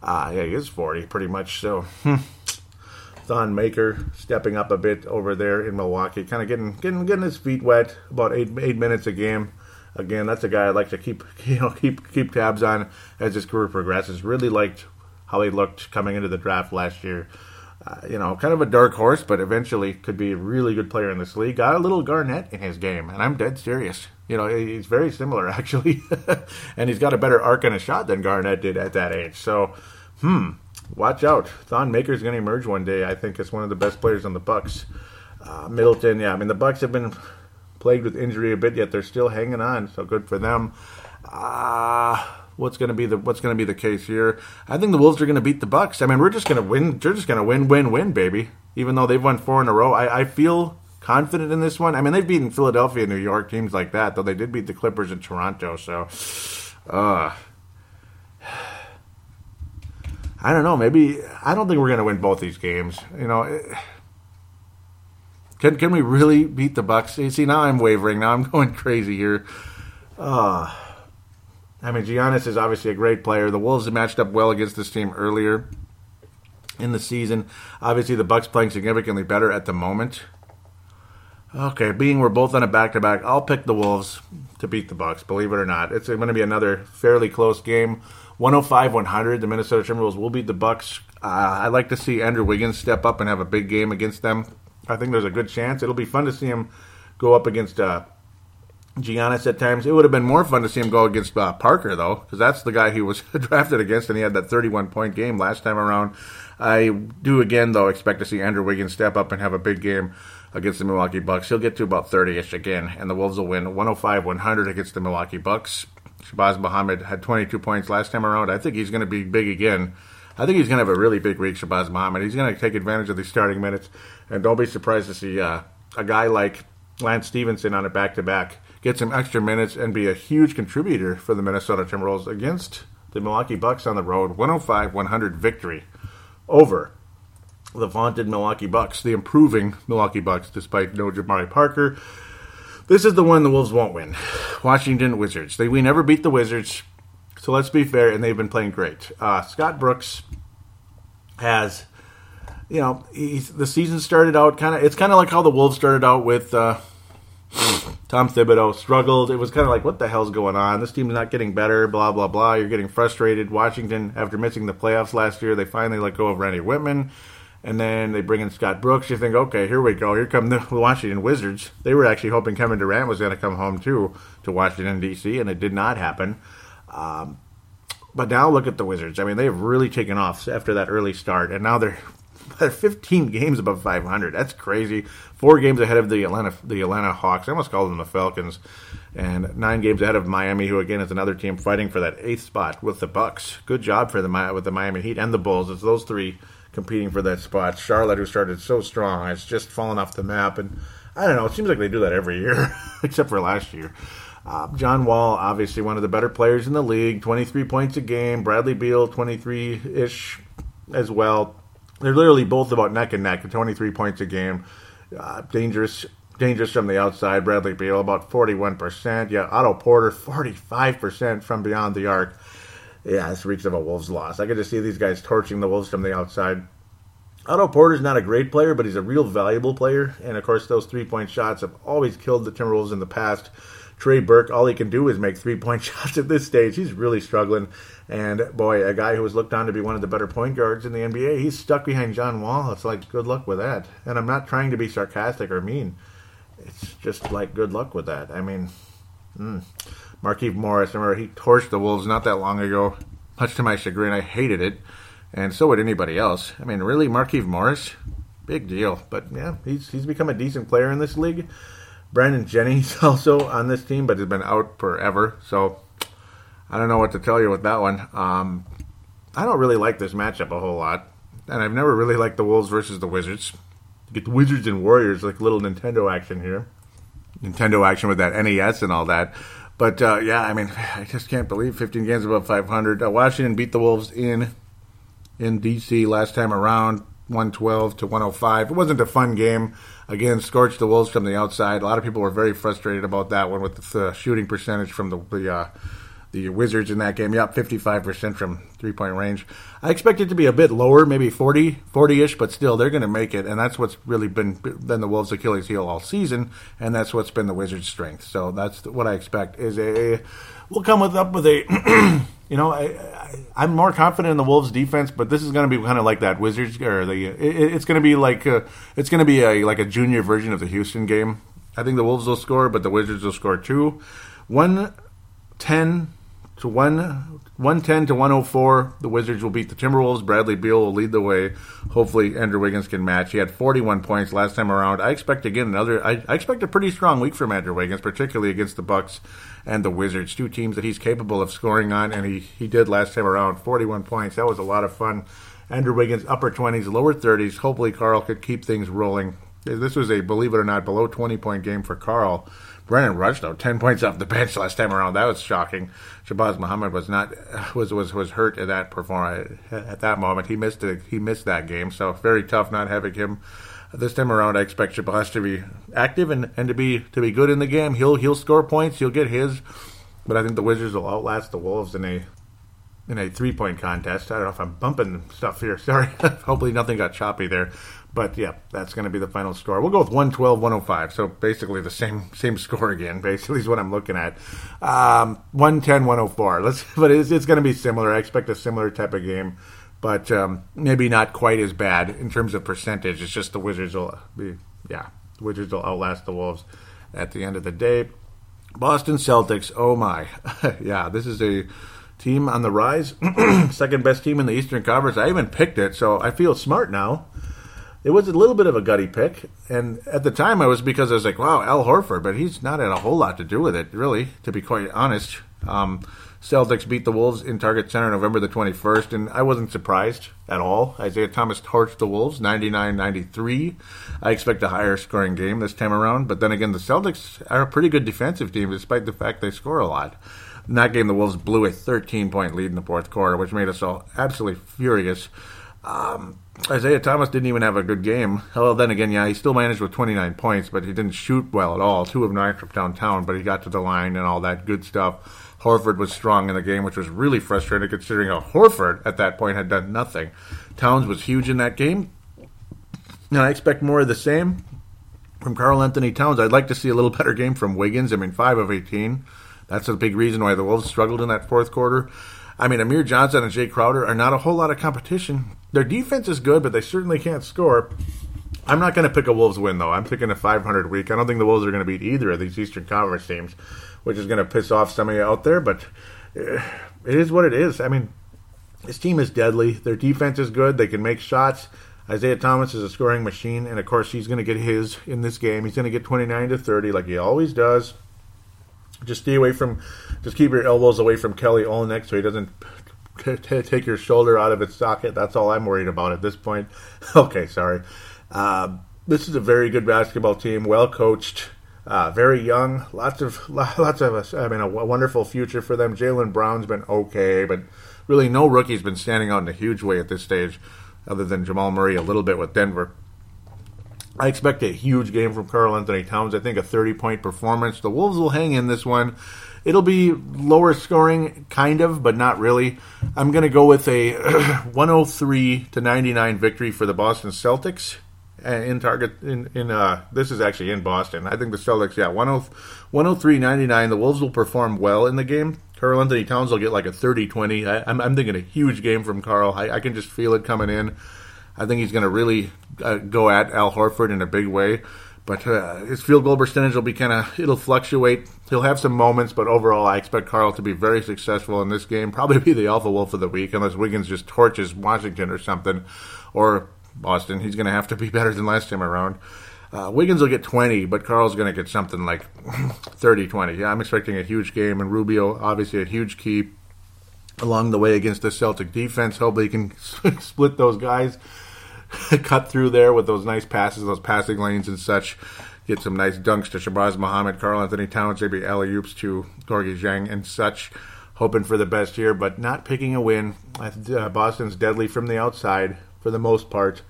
Uh, yeah, he is 40 pretty much. So, hmm. Thon Maker stepping up a bit over there in Milwaukee, kind of getting getting getting his feet wet. About eight eight minutes a game. Again, that's a guy I'd like to keep you know keep keep tabs on as his career progresses. Really liked how he looked coming into the draft last year. Uh, you know, kind of a dark horse, but eventually could be a really good player in this league. Got a little Garnett in his game, and I'm dead serious. You know, he's very similar actually, and he's got a better arc and a shot than Garnett did at that age. So, hmm, watch out. Thon Maker's going to emerge one day. I think as one of the best players on the Bucks. Uh, Middleton, yeah, I mean the Bucks have been plagued with injury a bit, yet they're still hanging on. So good for them. Uh, what's going to be the what's going to be the case here? I think the Wolves are going to beat the Bucks. I mean, we're just going to win. They're just going to win, win, win, baby. Even though they've won four in a row, I, I feel confident in this one. I mean, they've beaten Philadelphia, New York, teams like that, though they did beat the Clippers in Toronto. So, uh, I don't know. Maybe I don't think we're going to win both these games. You know, can can we really beat the Bucks? See, now I'm wavering. Now I'm going crazy here. Uh, I mean, Giannis is obviously a great player. The Wolves have matched up well against this team earlier in the season. Obviously, the Bucks playing significantly better at the moment. Okay, being we're both on a back-to-back, I'll pick the Wolves to beat the Bucks. Believe it or not, it's going to be another fairly close game. 105-100. The Minnesota Timberwolves will beat the Bucks. Uh, I'd like to see Andrew Wiggins step up and have a big game against them. I think there's a good chance. It'll be fun to see him go up against uh, Giannis at times. It would have been more fun to see him go against uh, Parker, though, because that's the guy he was drafted against, and he had that 31 point game last time around. I do, again, though, expect to see Andrew Wiggins step up and have a big game against the Milwaukee Bucks. He'll get to about 30 ish again, and the Wolves will win 105 100 against the Milwaukee Bucks. Shabazz Muhammad had 22 points last time around. I think he's going to be big again. I think he's going to have a really big week, Shabazz Muhammad. He's going to take advantage of these starting minutes, and don't be surprised to see uh, a guy like Lance Stephenson on a back to back get some extra minutes and be a huge contributor for the Minnesota Timberwolves against the Milwaukee Bucks on the road. 105 100 victory over the vaunted Milwaukee Bucks, the improving Milwaukee Bucks, despite no Jabari Parker. This is the one the Wolves won't win. Washington Wizards. They we never beat the Wizards, so let's be fair, and they've been playing great. Uh, Scott Brooks has, you know, the season started out kind of. It's kind of like how the Wolves started out with. Uh, Tom Thibodeau struggled. It was kind of like, what the hell's going on? This team's not getting better, blah, blah, blah. You're getting frustrated. Washington, after missing the playoffs last year, they finally let go of Randy Wittman and then they bring in Scott Brooks. You think, okay, here we go. Here come the Washington Wizards. They were actually hoping Kevin Durant was going to come home too to Washington D.C., and it did not happen. Um, but now look at the Wizards. I mean, they've really taken off after that early start, and now they're they're 15 games above 500. That's crazy. Four games ahead of the Atlanta the Atlanta Hawks. I almost called them the Falcons, and nine games ahead of Miami, who again is another team fighting for that eighth spot with the Bucks. Good job for the with the Miami Heat and the Bulls. It's those three competing for that spot. Charlotte, who started so strong, has just fallen off the map. And I don't know, it seems like they do that every year, except for last year. Uh, John Wall, obviously one of the better players in the league, 23 points a game. Bradley Beal, 23 ish as well. They're literally both about neck and neck, 23 points a game. Uh, dangerous, dangerous from the outside. Bradley Beal about 41%. Yeah, Otto Porter 45% from beyond the arc yeah, this reeks of a Wolves loss. I could just see these guys torching the Wolves from the outside. Otto Porter's not a great player, but he's a real valuable player. And of course, those three point shots have always killed the Timberwolves in the past. Trey Burke, all he can do is make three point shots at this stage. He's really struggling. And boy, a guy who was looked on to be one of the better point guards in the NBA, he's stuck behind John Wall. It's like, good luck with that. And I'm not trying to be sarcastic or mean. It's just like, good luck with that. I mean, mm. Markieff Morris, remember he torched the Wolves not that long ago. Much to my chagrin, I hated it. And so would anybody else. I mean, really, Markieff Morris? Big deal. But yeah, he's, he's become a decent player in this league. Brandon Jennings also on this team, but he's been out forever. So I don't know what to tell you with that one. Um, I don't really like this matchup a whole lot, and I've never really liked the Wolves versus the Wizards. You get the Wizards and Warriors like little Nintendo action here, Nintendo action with that NES and all that. But uh, yeah, I mean, I just can't believe 15 games above 500. Uh, Washington beat the Wolves in in DC last time around, 112 to 105. It wasn't a fun game. Again, scorched the Wolves from the outside. A lot of people were very frustrated about that one with the shooting percentage from the, the uh, the Wizards in that game. Yep, 55% from three point range. I expect it to be a bit lower, maybe 40, 40 ish, but still, they're going to make it. And that's what's really been, been the Wolves' Achilles heel all season. And that's what's been the Wizards' strength. So that's what I expect is a. We'll come with up with a. you know, I, am more confident in the Wolves' defense, but this is going to be kind of like that Wizards, or the. It, it's going to be like a, it's going to be a like a junior version of the Houston game. I think the Wolves will score, but the Wizards will score too. One ten to one 110 to 104. The Wizards will beat the Timberwolves. Bradley Beal will lead the way. Hopefully, Andrew Wiggins can match. He had 41 points last time around. I expect again another. I, I expect a pretty strong week from Andrew Wiggins, particularly against the Bucks and the Wizards, two teams that he's capable of scoring on, and he he did last time around. 41 points. That was a lot of fun. Andrew Wiggins, upper 20s, lower 30s. Hopefully, Karl could keep things rolling. This was a, believe it or not, below 20 point game for Karl. Brandon Rush, though, 10 points off the bench last time around. That was shocking. Shabazz Muhammad was not was was was hurt at that perform at that moment. He missed it. He missed that game, so very tough not having him. This time around, I expect Shabazz to be active and, and to be to be good in the game. He'll he'll score points. He'll get his, but I think the Wizards will outlast the Wolves in a in a three point contest. I don't know if I'm bumping stuff here. Sorry. Hopefully nothing got choppy there. But yeah, that's going to be the final score. We'll go with 112, 105. So basically the same same score again. Basically is what I'm looking at. Um, 110, 104. Let's, but it's, it's going to be similar. I expect a similar type of game, but um, maybe not quite as bad in terms of percentage. It's just the Wizards will be, yeah, the Wizards will outlast the Wolves at the end of the day. Boston Celtics. Oh my, yeah, this is a team on the rise. Second best team in the Eastern Conference. I even picked it, so I feel smart now it was a little bit of a gutty pick, and at the time I was because I was like, "Wow, Al Horford," but he's not had a whole lot to do with it, really, to be quite honest. Um, Celtics beat the Wolves in Target Center November the 21st, and I wasn't surprised at all. Isaiah Thomas torched the Wolves 99 93. I expect a higher scoring game this time around, but then again, the Celtics are a pretty good defensive team despite the fact they score a lot. In that game, the Wolves blew a 13 point lead in the fourth quarter, which made us all absolutely furious. Um, Isaiah Thomas didn't even have a good game. Well, then again, yeah, he still managed with 29 points, but he didn't shoot well at all. Two of nine from downtown, but he got to the line and all that good stuff. Horford was strong in the game, which was really frustrating considering how Horford at that point had done nothing. Towns was huge in that game. And I expect more of the same from Karl-Anthony Towns. I'd like to see a little better game from Wiggins. I mean, 5 of 18. That's a big reason why the Wolves struggled in that fourth quarter. I mean, Amir Johnson and Jae Crowder are not a whole lot of competition. Their defense is good, but they certainly can't score. I'm not going to pick a Wolves win, though. I'm picking a 500 week. I don't think the Wolves are going to beat either of these Eastern Conference teams, which is going to piss off some of you out there, but eh, it is what it is. I mean, this team is deadly. Their defense is good. They can make shots. Isaiah Thomas is a scoring machine, and of course, he's going to get his in this game. He's going to get 29 to 30, like he always does. Just stay away from, just keep your elbows away from Kelly Olynyk so he doesn't t- take your shoulder out of its socket. That's all I'm worried about at this point. okay, sorry. Uh, this is a very good basketball team, well coached, uh, very young. Lots of lots of us. I mean, a wonderful future for them. Jaylen Brown's been okay, but really no rookie's been standing out in a huge way at this stage, other than Jamal Murray a little bit with Denver. I expect a huge game from Karl-Anthony Towns. I think a 30 point performance. The Wolves will hang in this one. It'll be lower scoring, kind of, but not really. I'm going to go with a 103 to 99 victory for the Boston Celtics. uh, in target in in uh this is actually in Boston. I think the Celtics, yeah, 103.99. The Wolves will perform well in the game. Karl-Anthony Towns will get like a 30-20. I, am I'm thinking a huge game from Karl. I, I, can just feel it coming in. I think he's going to really uh, go at Al Horford in a big way. But uh, his field goal percentage will be kind of, it'll fluctuate. He'll have some moments, but overall, I expect Karl to be very successful in this game. Probably be the alpha wolf of the week, unless Wiggins just torches Washington or something, or Boston. He's going to have to be better than last time around. Uh, Wiggins will get 20, but Karl's going to get something like 30 20. Yeah, I'm expecting a huge game, and Rubio, obviously, a huge key along the way against the Celtic defense. Hopefully, he can split those guys cut through there with those nice passes, those passing lanes and such. Get some nice dunks to Shabazz Muhammad, Karl-Anthony Towns, maybe alley oops to Gorgui Dieng and such. Hoping for the best here, but not picking a win. Uh, Boston's deadly from the outside for the most part.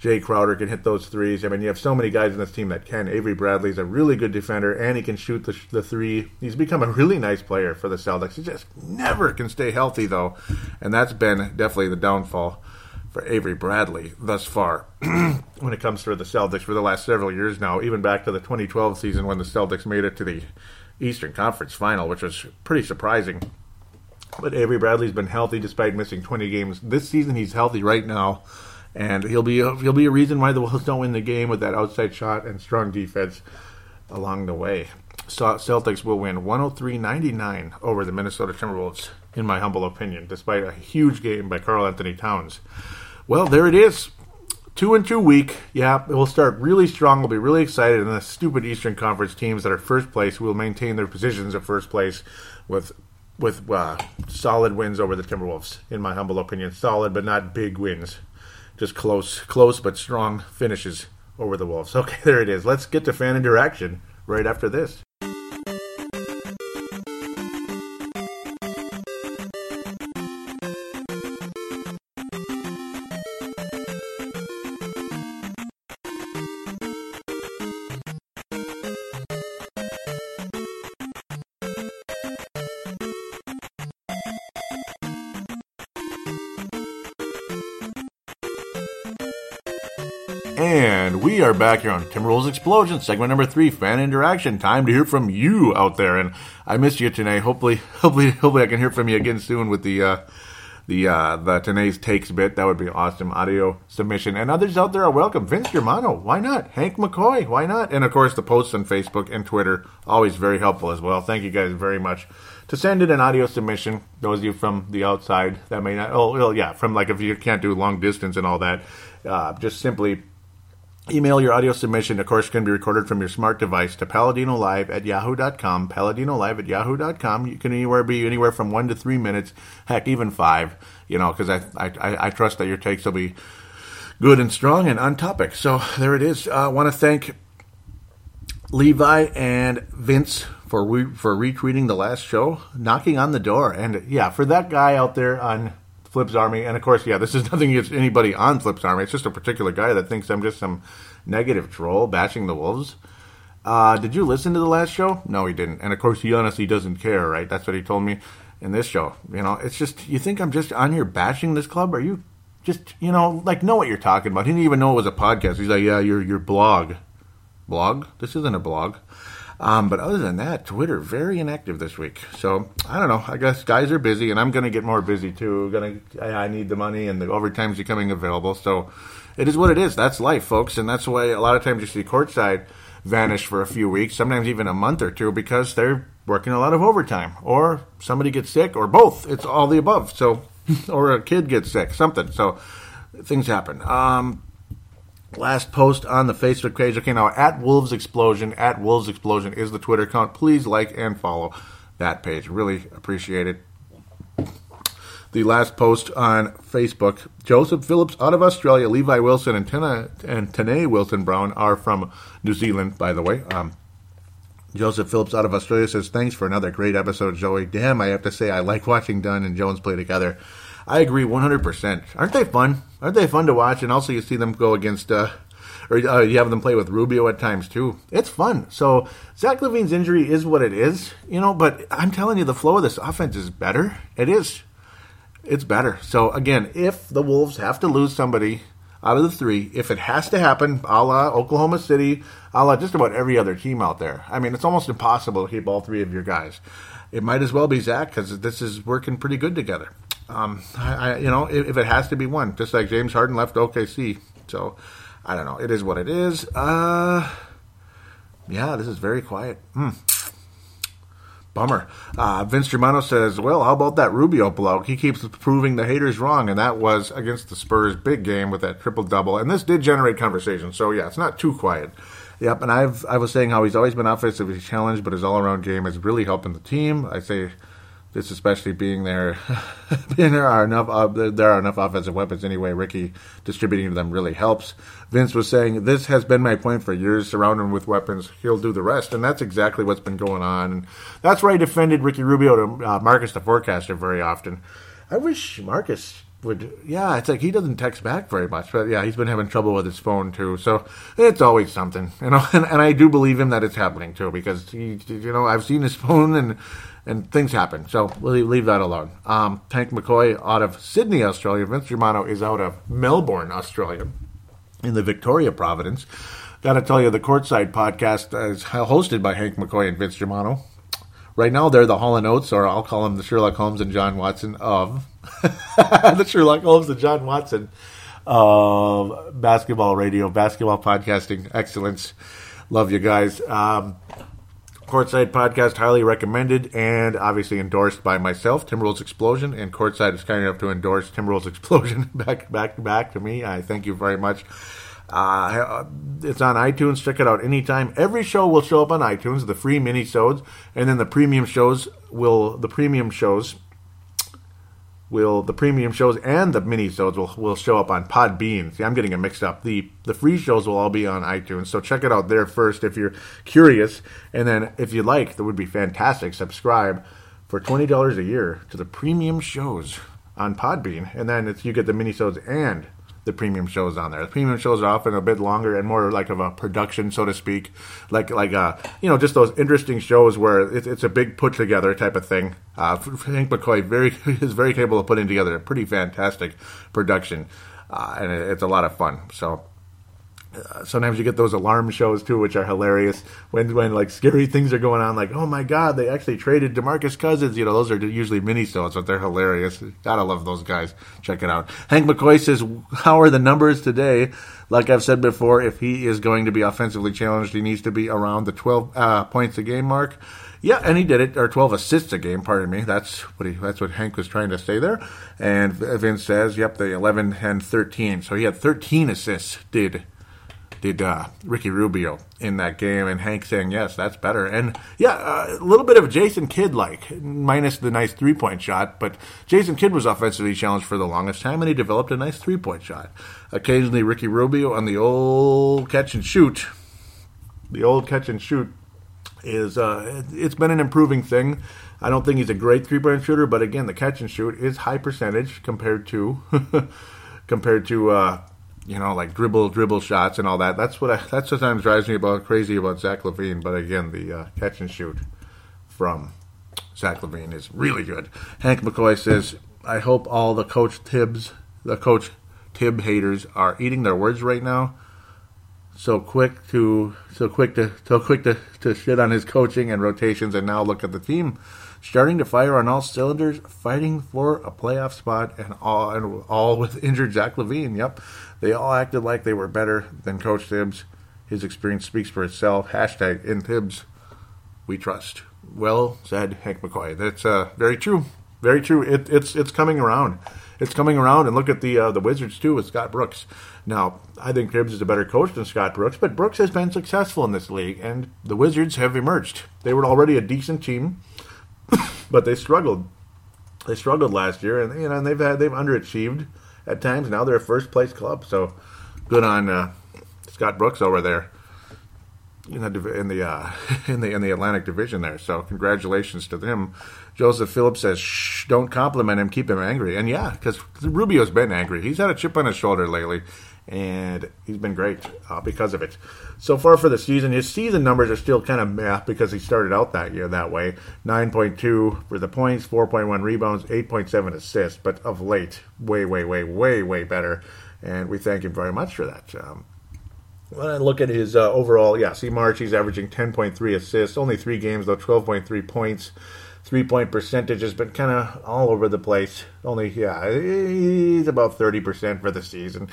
Jae Crowder can hit those threes. I mean, you have so many guys in this team that can. Avery Bradley's a really good defender, and he can shoot the, the three. He's become a really nice player for the Celtics. He just never can stay healthy, though, and that's been definitely the downfall for Avery Bradley thus far when it comes to the Celtics for the last several years now, even back to the 2012 season when the Celtics made it to the Eastern Conference final, which was pretty surprising. But Avery Bradley's been healthy despite missing 20 games. This season he's healthy right now, and he'll be a, he'll be a reason why the Wolves don't win the game with that outside shot and strong defense along the way. So Celtics will win 103-99 over the Minnesota Timberwolves, in my humble opinion, despite a huge game by Karl-Anthony Towns. Well, there it is. Two and two week. Yeah, it will start really strong. We'll be really excited. And the stupid Eastern Conference teams that are first place will maintain their positions at first place with with uh, solid wins over the Timberwolves. In my humble opinion, solid but not big wins. Just close, close but strong finishes over the Wolves. Okay, there it is. Let's get to fan interaction right after this. Are back here on Tim Timberwolves Explosion, segment number three, fan interaction. Time to hear from you out there, and I missed you today. Hopefully, hopefully, hopefully, I can hear from you again soon with the uh, the uh, the today's takes bit. That would be awesome. Audio submission, and others out there are welcome. Vince Germano, why not? Hank McCoy, why not? And of course, the posts on Facebook and Twitter, always very helpful as well. Thank you guys very much. To send in an audio submission, those of you from the outside that may not, oh, well, yeah, from like if you can't do long distance and all that, uh, just simply Email your audio submission, of course, can be recorded from your smart device to paladinolive at yahoo.com. Paladinolive at yahoo.com. You can anywhere be anywhere from one to three minutes, heck, even five, you know, because I, I, I trust that your takes will be good and strong and on topic. So there it is. I uh, want to thank Levi and Vince for re- for retweeting the last show, knocking on the door. And yeah, for that guy out there on Flip's Army. And of course, yeah, this is nothing against anybody on Flip's Army. It's just a particular guy that thinks I'm just some negative troll bashing the Wolves. Uh, did you listen to the last show? No, he didn't. And of course, he honestly doesn't care, right? That's what he told me in this show. You know, it's just, you think I'm just on here bashing this club? Are you just, you know, like, know what you're talking about? He didn't even know it was a podcast. He's like, yeah, your, your blog. Blog? This isn't a blog. Um, but other than that, Twitter very inactive this week. So I don't know. I guess guys are busy, and I'm going to get more busy too. Going to I need the money, and the overtime's becoming available. So it is what it is. That's life, folks, and that's why a lot of times you see courtside vanish for a few weeks, sometimes even a month or two, because they're working a lot of overtime, or somebody gets sick, or both. It's all the above. So or a kid gets sick, something. So things happen. Um, last post on the Facebook page. Okay, now at Wolves Explosion, at Wolves Explosion is the Twitter account. Please like and follow that page. Really appreciate it. The last post on Facebook Joseph Phillips out of Australia, Levi Wilson, and, Tana, and Tanae Wilson Brown are from New Zealand, by the way. Um, Joseph Phillips out of Australia says, Thanks for another great episode, Joey. Damn, I have to say, I like watching Dunn and Jones play together. I agree 100%. Aren't they fun? Aren't they fun to watch? And also, you see them go against, uh, or uh, you have them play with Rubio at times too. It's fun. So Zach LaVine's injury is what it is, you know. But I'm telling you, the flow of this offense is better. It is. It's better. So again, if the Wolves have to lose somebody out of the three. If it has to happen, a la Oklahoma City, a la just about every other team out there. I mean, it's almost impossible to keep all three of your guys. It might as well be Zach because this is working pretty good together. Um, I, I, you know, if, if, it has to be one, just like James Harden left OKC. So, I don't know. It is what it is. Uh, yeah, this is very quiet. Hmm. Bummer. Uh, Vince Germano says, well, how about that Rubio bloke? He keeps proving the haters wrong, and that was against the Spurs' big game with that triple double. And this did generate conversation, so yeah, it's not too quiet. Yep, and I've I was saying how he's always been offensively challenged, but his all around game is really helping the team. I say this especially being there, being there are enough uh, there are enough offensive weapons anyway. Ricky distributing them really helps. Vince was saying this has been my point for years. Surround him with weapons, he'll do the rest, and that's exactly what's been going on. And that's why I defended Ricky Rubio to uh, Marcus the forecaster very often. I wish Marcus would yeah it's like he doesn't text back very much but yeah he's been having trouble with his phone too so it's always something you know and, and i do believe him that it's happening too because he you know i've seen his phone and and things happen. So we'll leave that alone. Um, Hank McCoy out of Sydney, Australia. Vince Germano is out of Melbourne, Australia, in the Victoria Providence. Got to tell you, the Courtside podcast is hosted by Hank McCoy and Vince Germano. Right now, they're the Hall and Oates, or I'll call them the Sherlock Holmes and John Watson of the Sherlock Holmes and John Watson of basketball radio, basketball podcasting excellence. Love you guys. Um, Courtside podcast, highly recommended and obviously endorsed by myself, Timberwolves Explosion, and Courtside is kind enough to endorse Timberwolves Explosion back, back, back to me. I thank you very much. Uh, it's on iTunes. Check it out anytime. Every show will show up on iTunes, the free mini shows, and then the premium shows will the premium shows will the premium shows and the mini shows will, will show up on Podbean. See, I'm getting it mixed up. The the free shows will all be on iTunes, so check it out there first if you're curious, and then if you like, that would be fantastic. Subscribe for twenty dollars a year to the premium shows on Podbean, and then you get the mini shows and the premium shows on there. The premium shows are often a bit longer and more like of a production, so to speak, like like uh, you know just those interesting shows where it's, it's a big put together type of thing. Uh, Hank McCoy very is very capable of putting together a pretty fantastic production, uh, and it, it's a lot of fun. So sometimes you get those alarm shows too, which are hilarious. When when like scary things are going on, like oh my god, they actually traded DeMarcus Cousins. You know, those are usually mini shows, but they're hilarious. Gotta love those guys. Check it out. Hank McCoy says, "How are the numbers today?" Like I've said before, if he is going to be offensively challenged, he needs to be around the twelve uh, points a game mark. Yeah, and he did it, or 12 assists a game. Pardon me. That's what he. That's what Hank was trying to say there. And Vince says, "Yep, the 11 and 13." So he had 13 assists. Did did uh, Ricky Rubio in that game, and Hank saying yes, that's better. And yeah, uh, a little bit of Jason Kidd like, minus the nice three point shot, but Jason Kidd was offensively challenged for the longest time, and he developed a nice three point shot. Occasionally, Ricky Rubio on the old catch and shoot, the old catch and shoot is uh, it's been an improving thing. I don't think he's a great three point shooter, but again, the catch and shoot is high percentage compared to compared to uh, you know, like dribble, dribble shots and all that. That's what I, that sometimes drives me about crazy about Zach LaVine. But again, the uh, catch and shoot from Zach LaVine is really good. Hank McCoy says, "I hope all the coach Thibs, the coach Thib haters are eating their words right now. So quick to, so quick to, so quick to, to shit on his coaching and rotations, and now look at the team." Starting to fire on all cylinders, fighting for a playoff spot, and all and all with injured Zach LaVine. Yep, they all acted like they were better than Coach Thibs. His experience speaks for itself. Hashtag in Thibs, we trust. Well said, Hank McCoy. That's uh, very true. Very true. It, it's it's coming around. It's coming around, and look at the uh, the Wizards too with Scott Brooks. Now, I think Thibs is a better coach than Scott Brooks, but Brooks has been successful in this league, and the Wizards have emerged. They were already a decent team but they struggled. They struggled last year, and you know, and they've had they've underachieved at times. Now they're a first place club, so good on uh, Scott Brooks over there. in the in the uh, in the in the Atlantic Division there. So congratulations to them. Joseph Phillips says, "Shh, don't compliment him, keep him angry." And yeah, because Rubio's been angry. He's had a chip on his shoulder lately, and he's been great uh, because of it. So far for the season, his season numbers are still kind of meh because he started out that year that way. Nine point two for the points, four point one rebounds, eight point seven assists. But of late, way, way, way, way, way better. And we thank him very much for that. Um, when I look at his uh, overall, yeah, see March, he's averaging 10.3 assists, only three games though, 12.3 points. Three point percentage has been kind of all over the place. Only, yeah, he's about 30% for the season.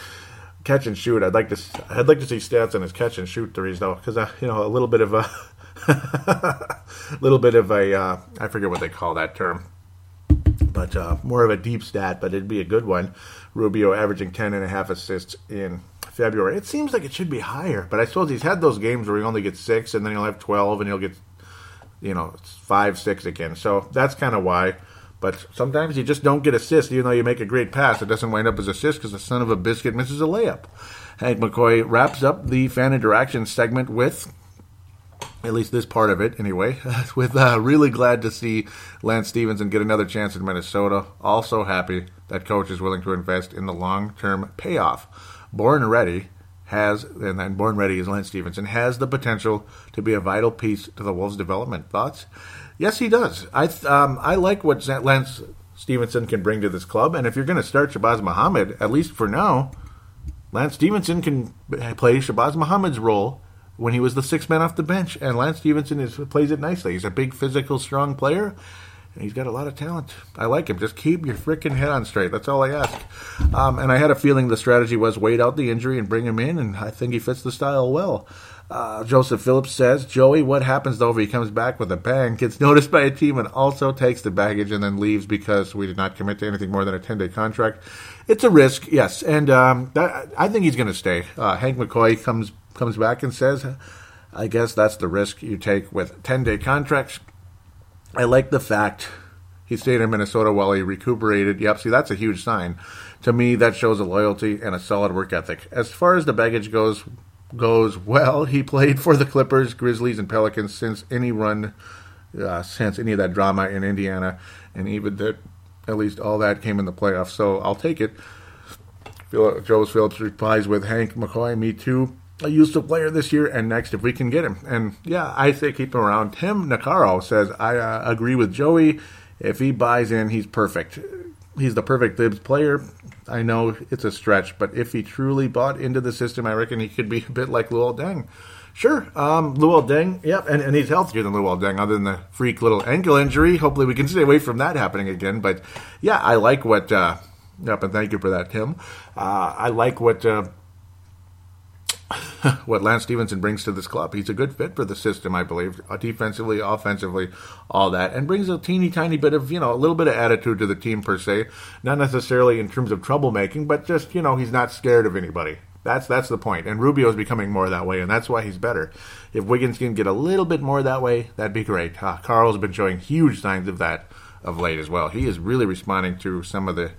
Catch and shoot, I'd like to, I'd like to see stats on his catch and shoot threes though, because uh, you know a little bit of a, little bit of a, uh, I forget what they call that term, but uh, more of a deep stat, but it'd be a good one. Rubio averaging 10 and a half assists in February. It seems like it should be higher, but I suppose he's had those games where he only gets six, and then he'll have 12, and he'll get you know, five, six again. So that's kind of why. But sometimes you just don't get assists, even though you make a great pass. It doesn't wind up as assist because the son of a biscuit misses a layup. Hank McCoy wraps up the fan interaction segment with, at least this part of it anyway, with uh, really glad to see Lance Stephenson get another chance in Minnesota. Also happy that coach is willing to invest in the long term payoff. Born ready has, and then born ready is Lance Stephenson, has the potential to be a vital piece to the Wolves' development. Thoughts? Yes, he does. I um, I like what Lance Stephenson can bring to this club, and if you're going to start Shabazz Muhammad, at least for now, Lance Stephenson can play Shabazz Muhammad's role when he was the sixth man off the bench, and Lance Stephenson is, plays it nicely. He's a big, physical, strong player, and he's got a lot of talent. I like him. Just keep your freaking head on straight. That's all I ask. Um, and I had a feeling the strategy was wait out the injury and bring him in, and I think he fits the style well. Uh, Joseph Phillips says, Joey, what happens though if he comes back with a bang, gets noticed by a team, and also takes the baggage and then leaves because we did not commit to anything more than a 10 day contract? It's a risk, yes. And um, that, I think he's going to stay. Uh, Hank McCoy comes, comes back and says, I guess that's the risk you take with 10 day contracts. I like the fact he stayed in Minnesota while he recuperated. Yep, see, that's a huge sign. To me, that shows a loyalty and a solid work ethic. As far as the baggage goes, goes well. He played for the Clippers, Grizzlies, and Pelicans since any run, uh, since any of that drama in Indiana, and even that, at least all that came in the playoffs. So I'll take it. Joe Phillips replies with Hank McCoy, me too a useful player this year and next if we can get him. And yeah, I say keep him around. Tim Nakaro says, I uh, agree with Joey. If he buys in, he's perfect. He's the perfect Thibs player. I know it's a stretch, but if he truly bought into the system, I reckon he could be a bit like Luol Deng. Sure, um, Luol Deng, yep, and, and he's healthier than Luol Deng, other than the freak little ankle injury. Hopefully, we can stay away from that happening again. But yeah, I like what. Uh, yep, and thank you for that, Tim. Uh, I like what uh, what Lance Stephenson brings to this club. He's a good fit for the system, I believe, defensively, offensively, all that, and brings a teeny tiny bit of, you know, a little bit of attitude to the team per se. Not necessarily in terms of troublemaking, but just, you know, he's not scared of anybody. That's that's the point. And Rubio is becoming more that way, and that's why he's better. If Wiggins can get a little bit more that way, that'd be great. Uh, Karl's been showing huge signs of that of late as well. He is really responding to some of the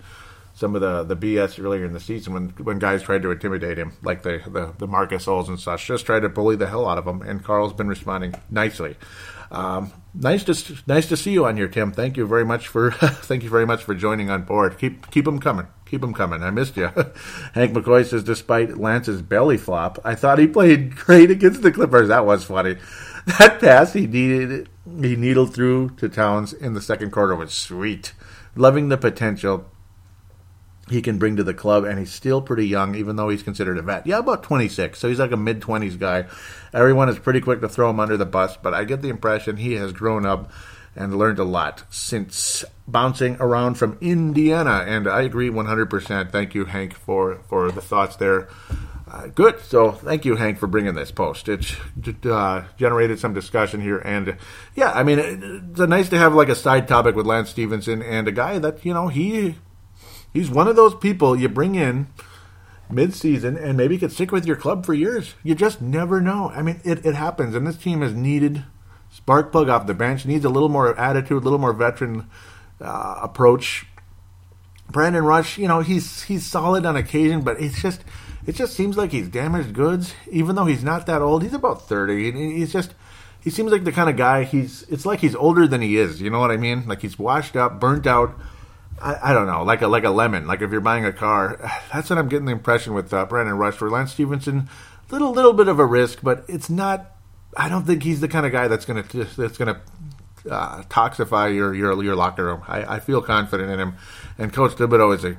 some of the, the BS earlier in the season when when guys tried to intimidate him, like the the, the Marc Gasols and such, just tried to bully the hell out of him. And Karl's been responding nicely. Um, nice to nice to see you on here, Tim. Thank you very much for thank you very much for joining on board. Keep keep them coming. Keep them coming. I missed you. Hank McCoy says, despite Lance's belly flop, I thought he played great against the Clippers. That was funny. That pass he needed he needled through to Towns in the second quarter was sweet. Loving the potential he can bring to the club, and he's still pretty young, even though he's considered a vet. Yeah, about 26, so he's like a mid 20s guy. Everyone is pretty quick to throw him under the bus, but I get the impression he has grown up and learned a lot since bouncing around from Indiana, and I agree 100%. Thank you, Hank, for, for the thoughts there. Uh, good. So thank you, Hank, for bringing this post. It uh, generated some discussion here, and yeah, I mean, it's nice to have like a side topic with Lance Stephenson and a guy that you know he He's one of those people you bring in mid-season and maybe could stick with your club for years. You just never know. I mean, it, it happens, and this team has needed spark plug off the bench. Needs a little more attitude, a little more veteran uh, approach Brandon Rush, you know, he's he's solid on occasion, but it's just it just seems like he's damaged goods, even though he's not that old. He's about thirty, and he's just he seems like the kind of guy. He's it's like he's older than he is. You know what I mean? Like he's washed up, burnt out. I, I don't know, like a like a lemon. Like if you're buying a car, that's what I'm getting the impression with uh, Brandon Rush for Lance Stephenson. Little little bit of a risk, but it's not. I don't think he's the kind of guy that's gonna that's gonna uh, toxify your, your your locker room. I, I feel confident in him, and Coach Thibodeau is a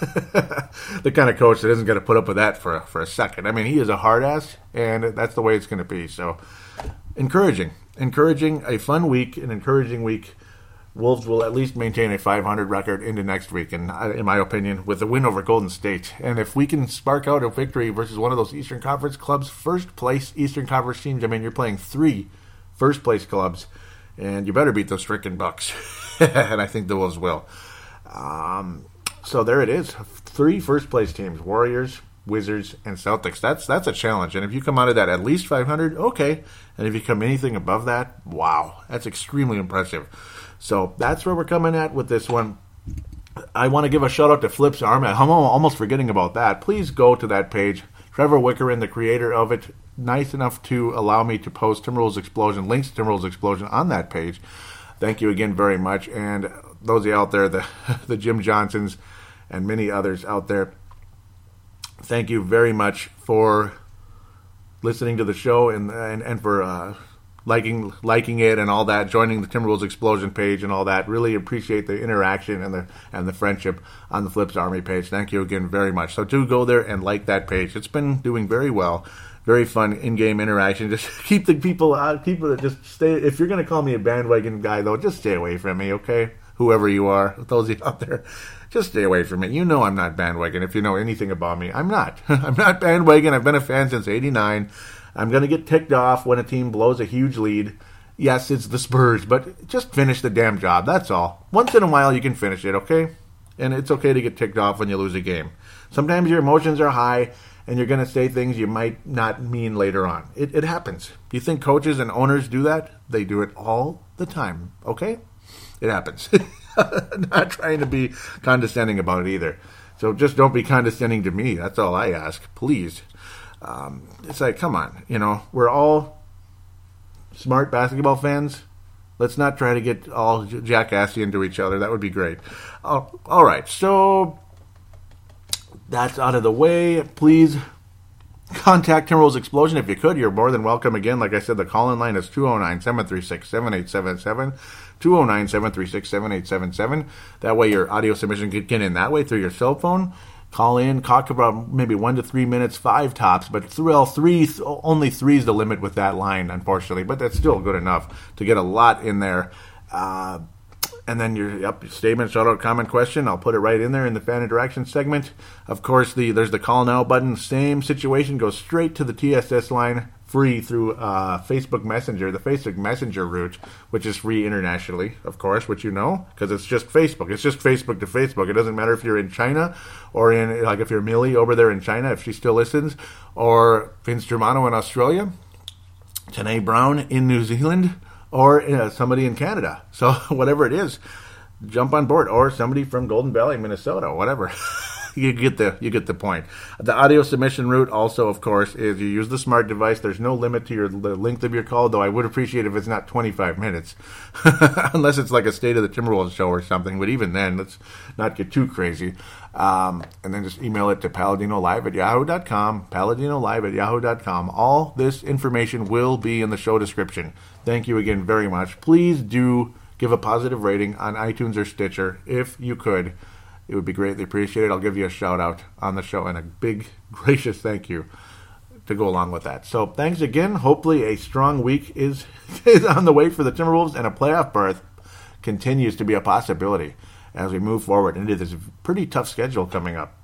the kind of coach that isn't going to put up with that for for a second. I mean, he is a hard ass, and that's the way it's going to be. So, encouraging, encouraging, a fun week, an encouraging week. Wolves will at least maintain a 500 record into next week, and in my opinion, with a win over Golden State. And if we can spark out a victory versus one of those Eastern Conference clubs, first place Eastern Conference teams, I mean, you're playing three first place clubs and you better beat those freaking Bucks. and I think the Wolves will. Um, so there it is. Three first place teams: Warriors, Wizards, and Celtics. That's that's a challenge. And if you come out of that at least 500, okay. And if you come anything above that, wow, that's extremely impressive. So that's where we're coming at with this one. I want to give a shout out to Flips Army. I'm almost forgetting about that. Please go to that page. Trevor Wickerin, the creator of it, nice enough to allow me to post Timberwolves Explosion, links to Timberwolves Explosion on that page. Thank you again very much. And those of you out there, the, the Jim Johnsons and many others out there, thank you very much for listening to the show and, and, and for uh, liking liking it and all that, joining the Timberwolves Explosion page and all that. Really appreciate the interaction and the and the friendship on the Flips Army page. Thank you again very much. So do go there and like that page. It's been doing very well very fun in-game interaction. Just keep the people out. People that just stay. If you're going to call me a bandwagon guy, though, just stay away from me, okay? Whoever you are, those of you out there, just stay away from me. You know I'm not bandwagon. If you know anything about me, I'm not. I'm not bandwagon. I've been a fan since '89. I'm going to get ticked off when a team blows a huge lead. Yes, it's the Spurs, but just finish the damn job. That's all. Once in a while, you can finish it, okay? And it's okay to get ticked off when you lose a game. Sometimes your emotions are high and you're going to say things you might not mean later on. It, it happens. You think coaches and owners do that? They do it all the time, okay? It happens. not trying to be condescending about it either. So just don't be condescending to me. That's all I ask, please. Um, it's like, come on, you know, we're all smart basketball fans. Let's not try to get all jackassy into each other. That would be great. Uh, all right, so that's out of the way. Please contact Timberwolves Explosion if you could. You're more than welcome. Again, like I said, the call in line is 209 736 7877. 209 736 7877. That way, your audio submission can get in that way through your cell phone. Call in, talk about maybe one to three minutes, five tops, but thrill three, only three is the limit with that line, unfortunately. But that's still good enough to get a lot in there. Uh, and then your yep, statement, shout out, comment, question. I'll put it right in there in the fan interaction segment. Of course, the there's the call now button. Same situation, goes straight to the TSS line, free through uh, Facebook Messenger, the Facebook Messenger route, which is free internationally, of course, which you know, because it's just Facebook. It's just Facebook to Facebook. It doesn't matter if you're in China or in like if you're Millie over there in China, if she still listens, or Vince Germano in Australia, Tanae Brown in New Zealand or uh, somebody in Canada. So whatever it is, jump on board, or somebody from Golden Valley, Minnesota, whatever. you get the you get the point. The audio submission route also, of course, is you use the smart device. There's no limit to your the length of your call, though. I would appreciate if it's not 25 minutes, unless it's like a State of the Timberwolves show or something. But even then, let's not get too crazy. Um, and then just email it to paladinolive at yahoo.com, paladinolive at yahoo.com. All this information will be in the show description. Thank you again very much. Please do give a positive rating on iTunes or Stitcher if you could. It would be greatly appreciated. I'll give you a shout out on the show and a big, gracious thank you to go along with that. So thanks again. Hopefully, a strong week is, is on the way for the Timberwolves and a playoff berth continues to be a possibility as we move forward into this pretty tough schedule coming up.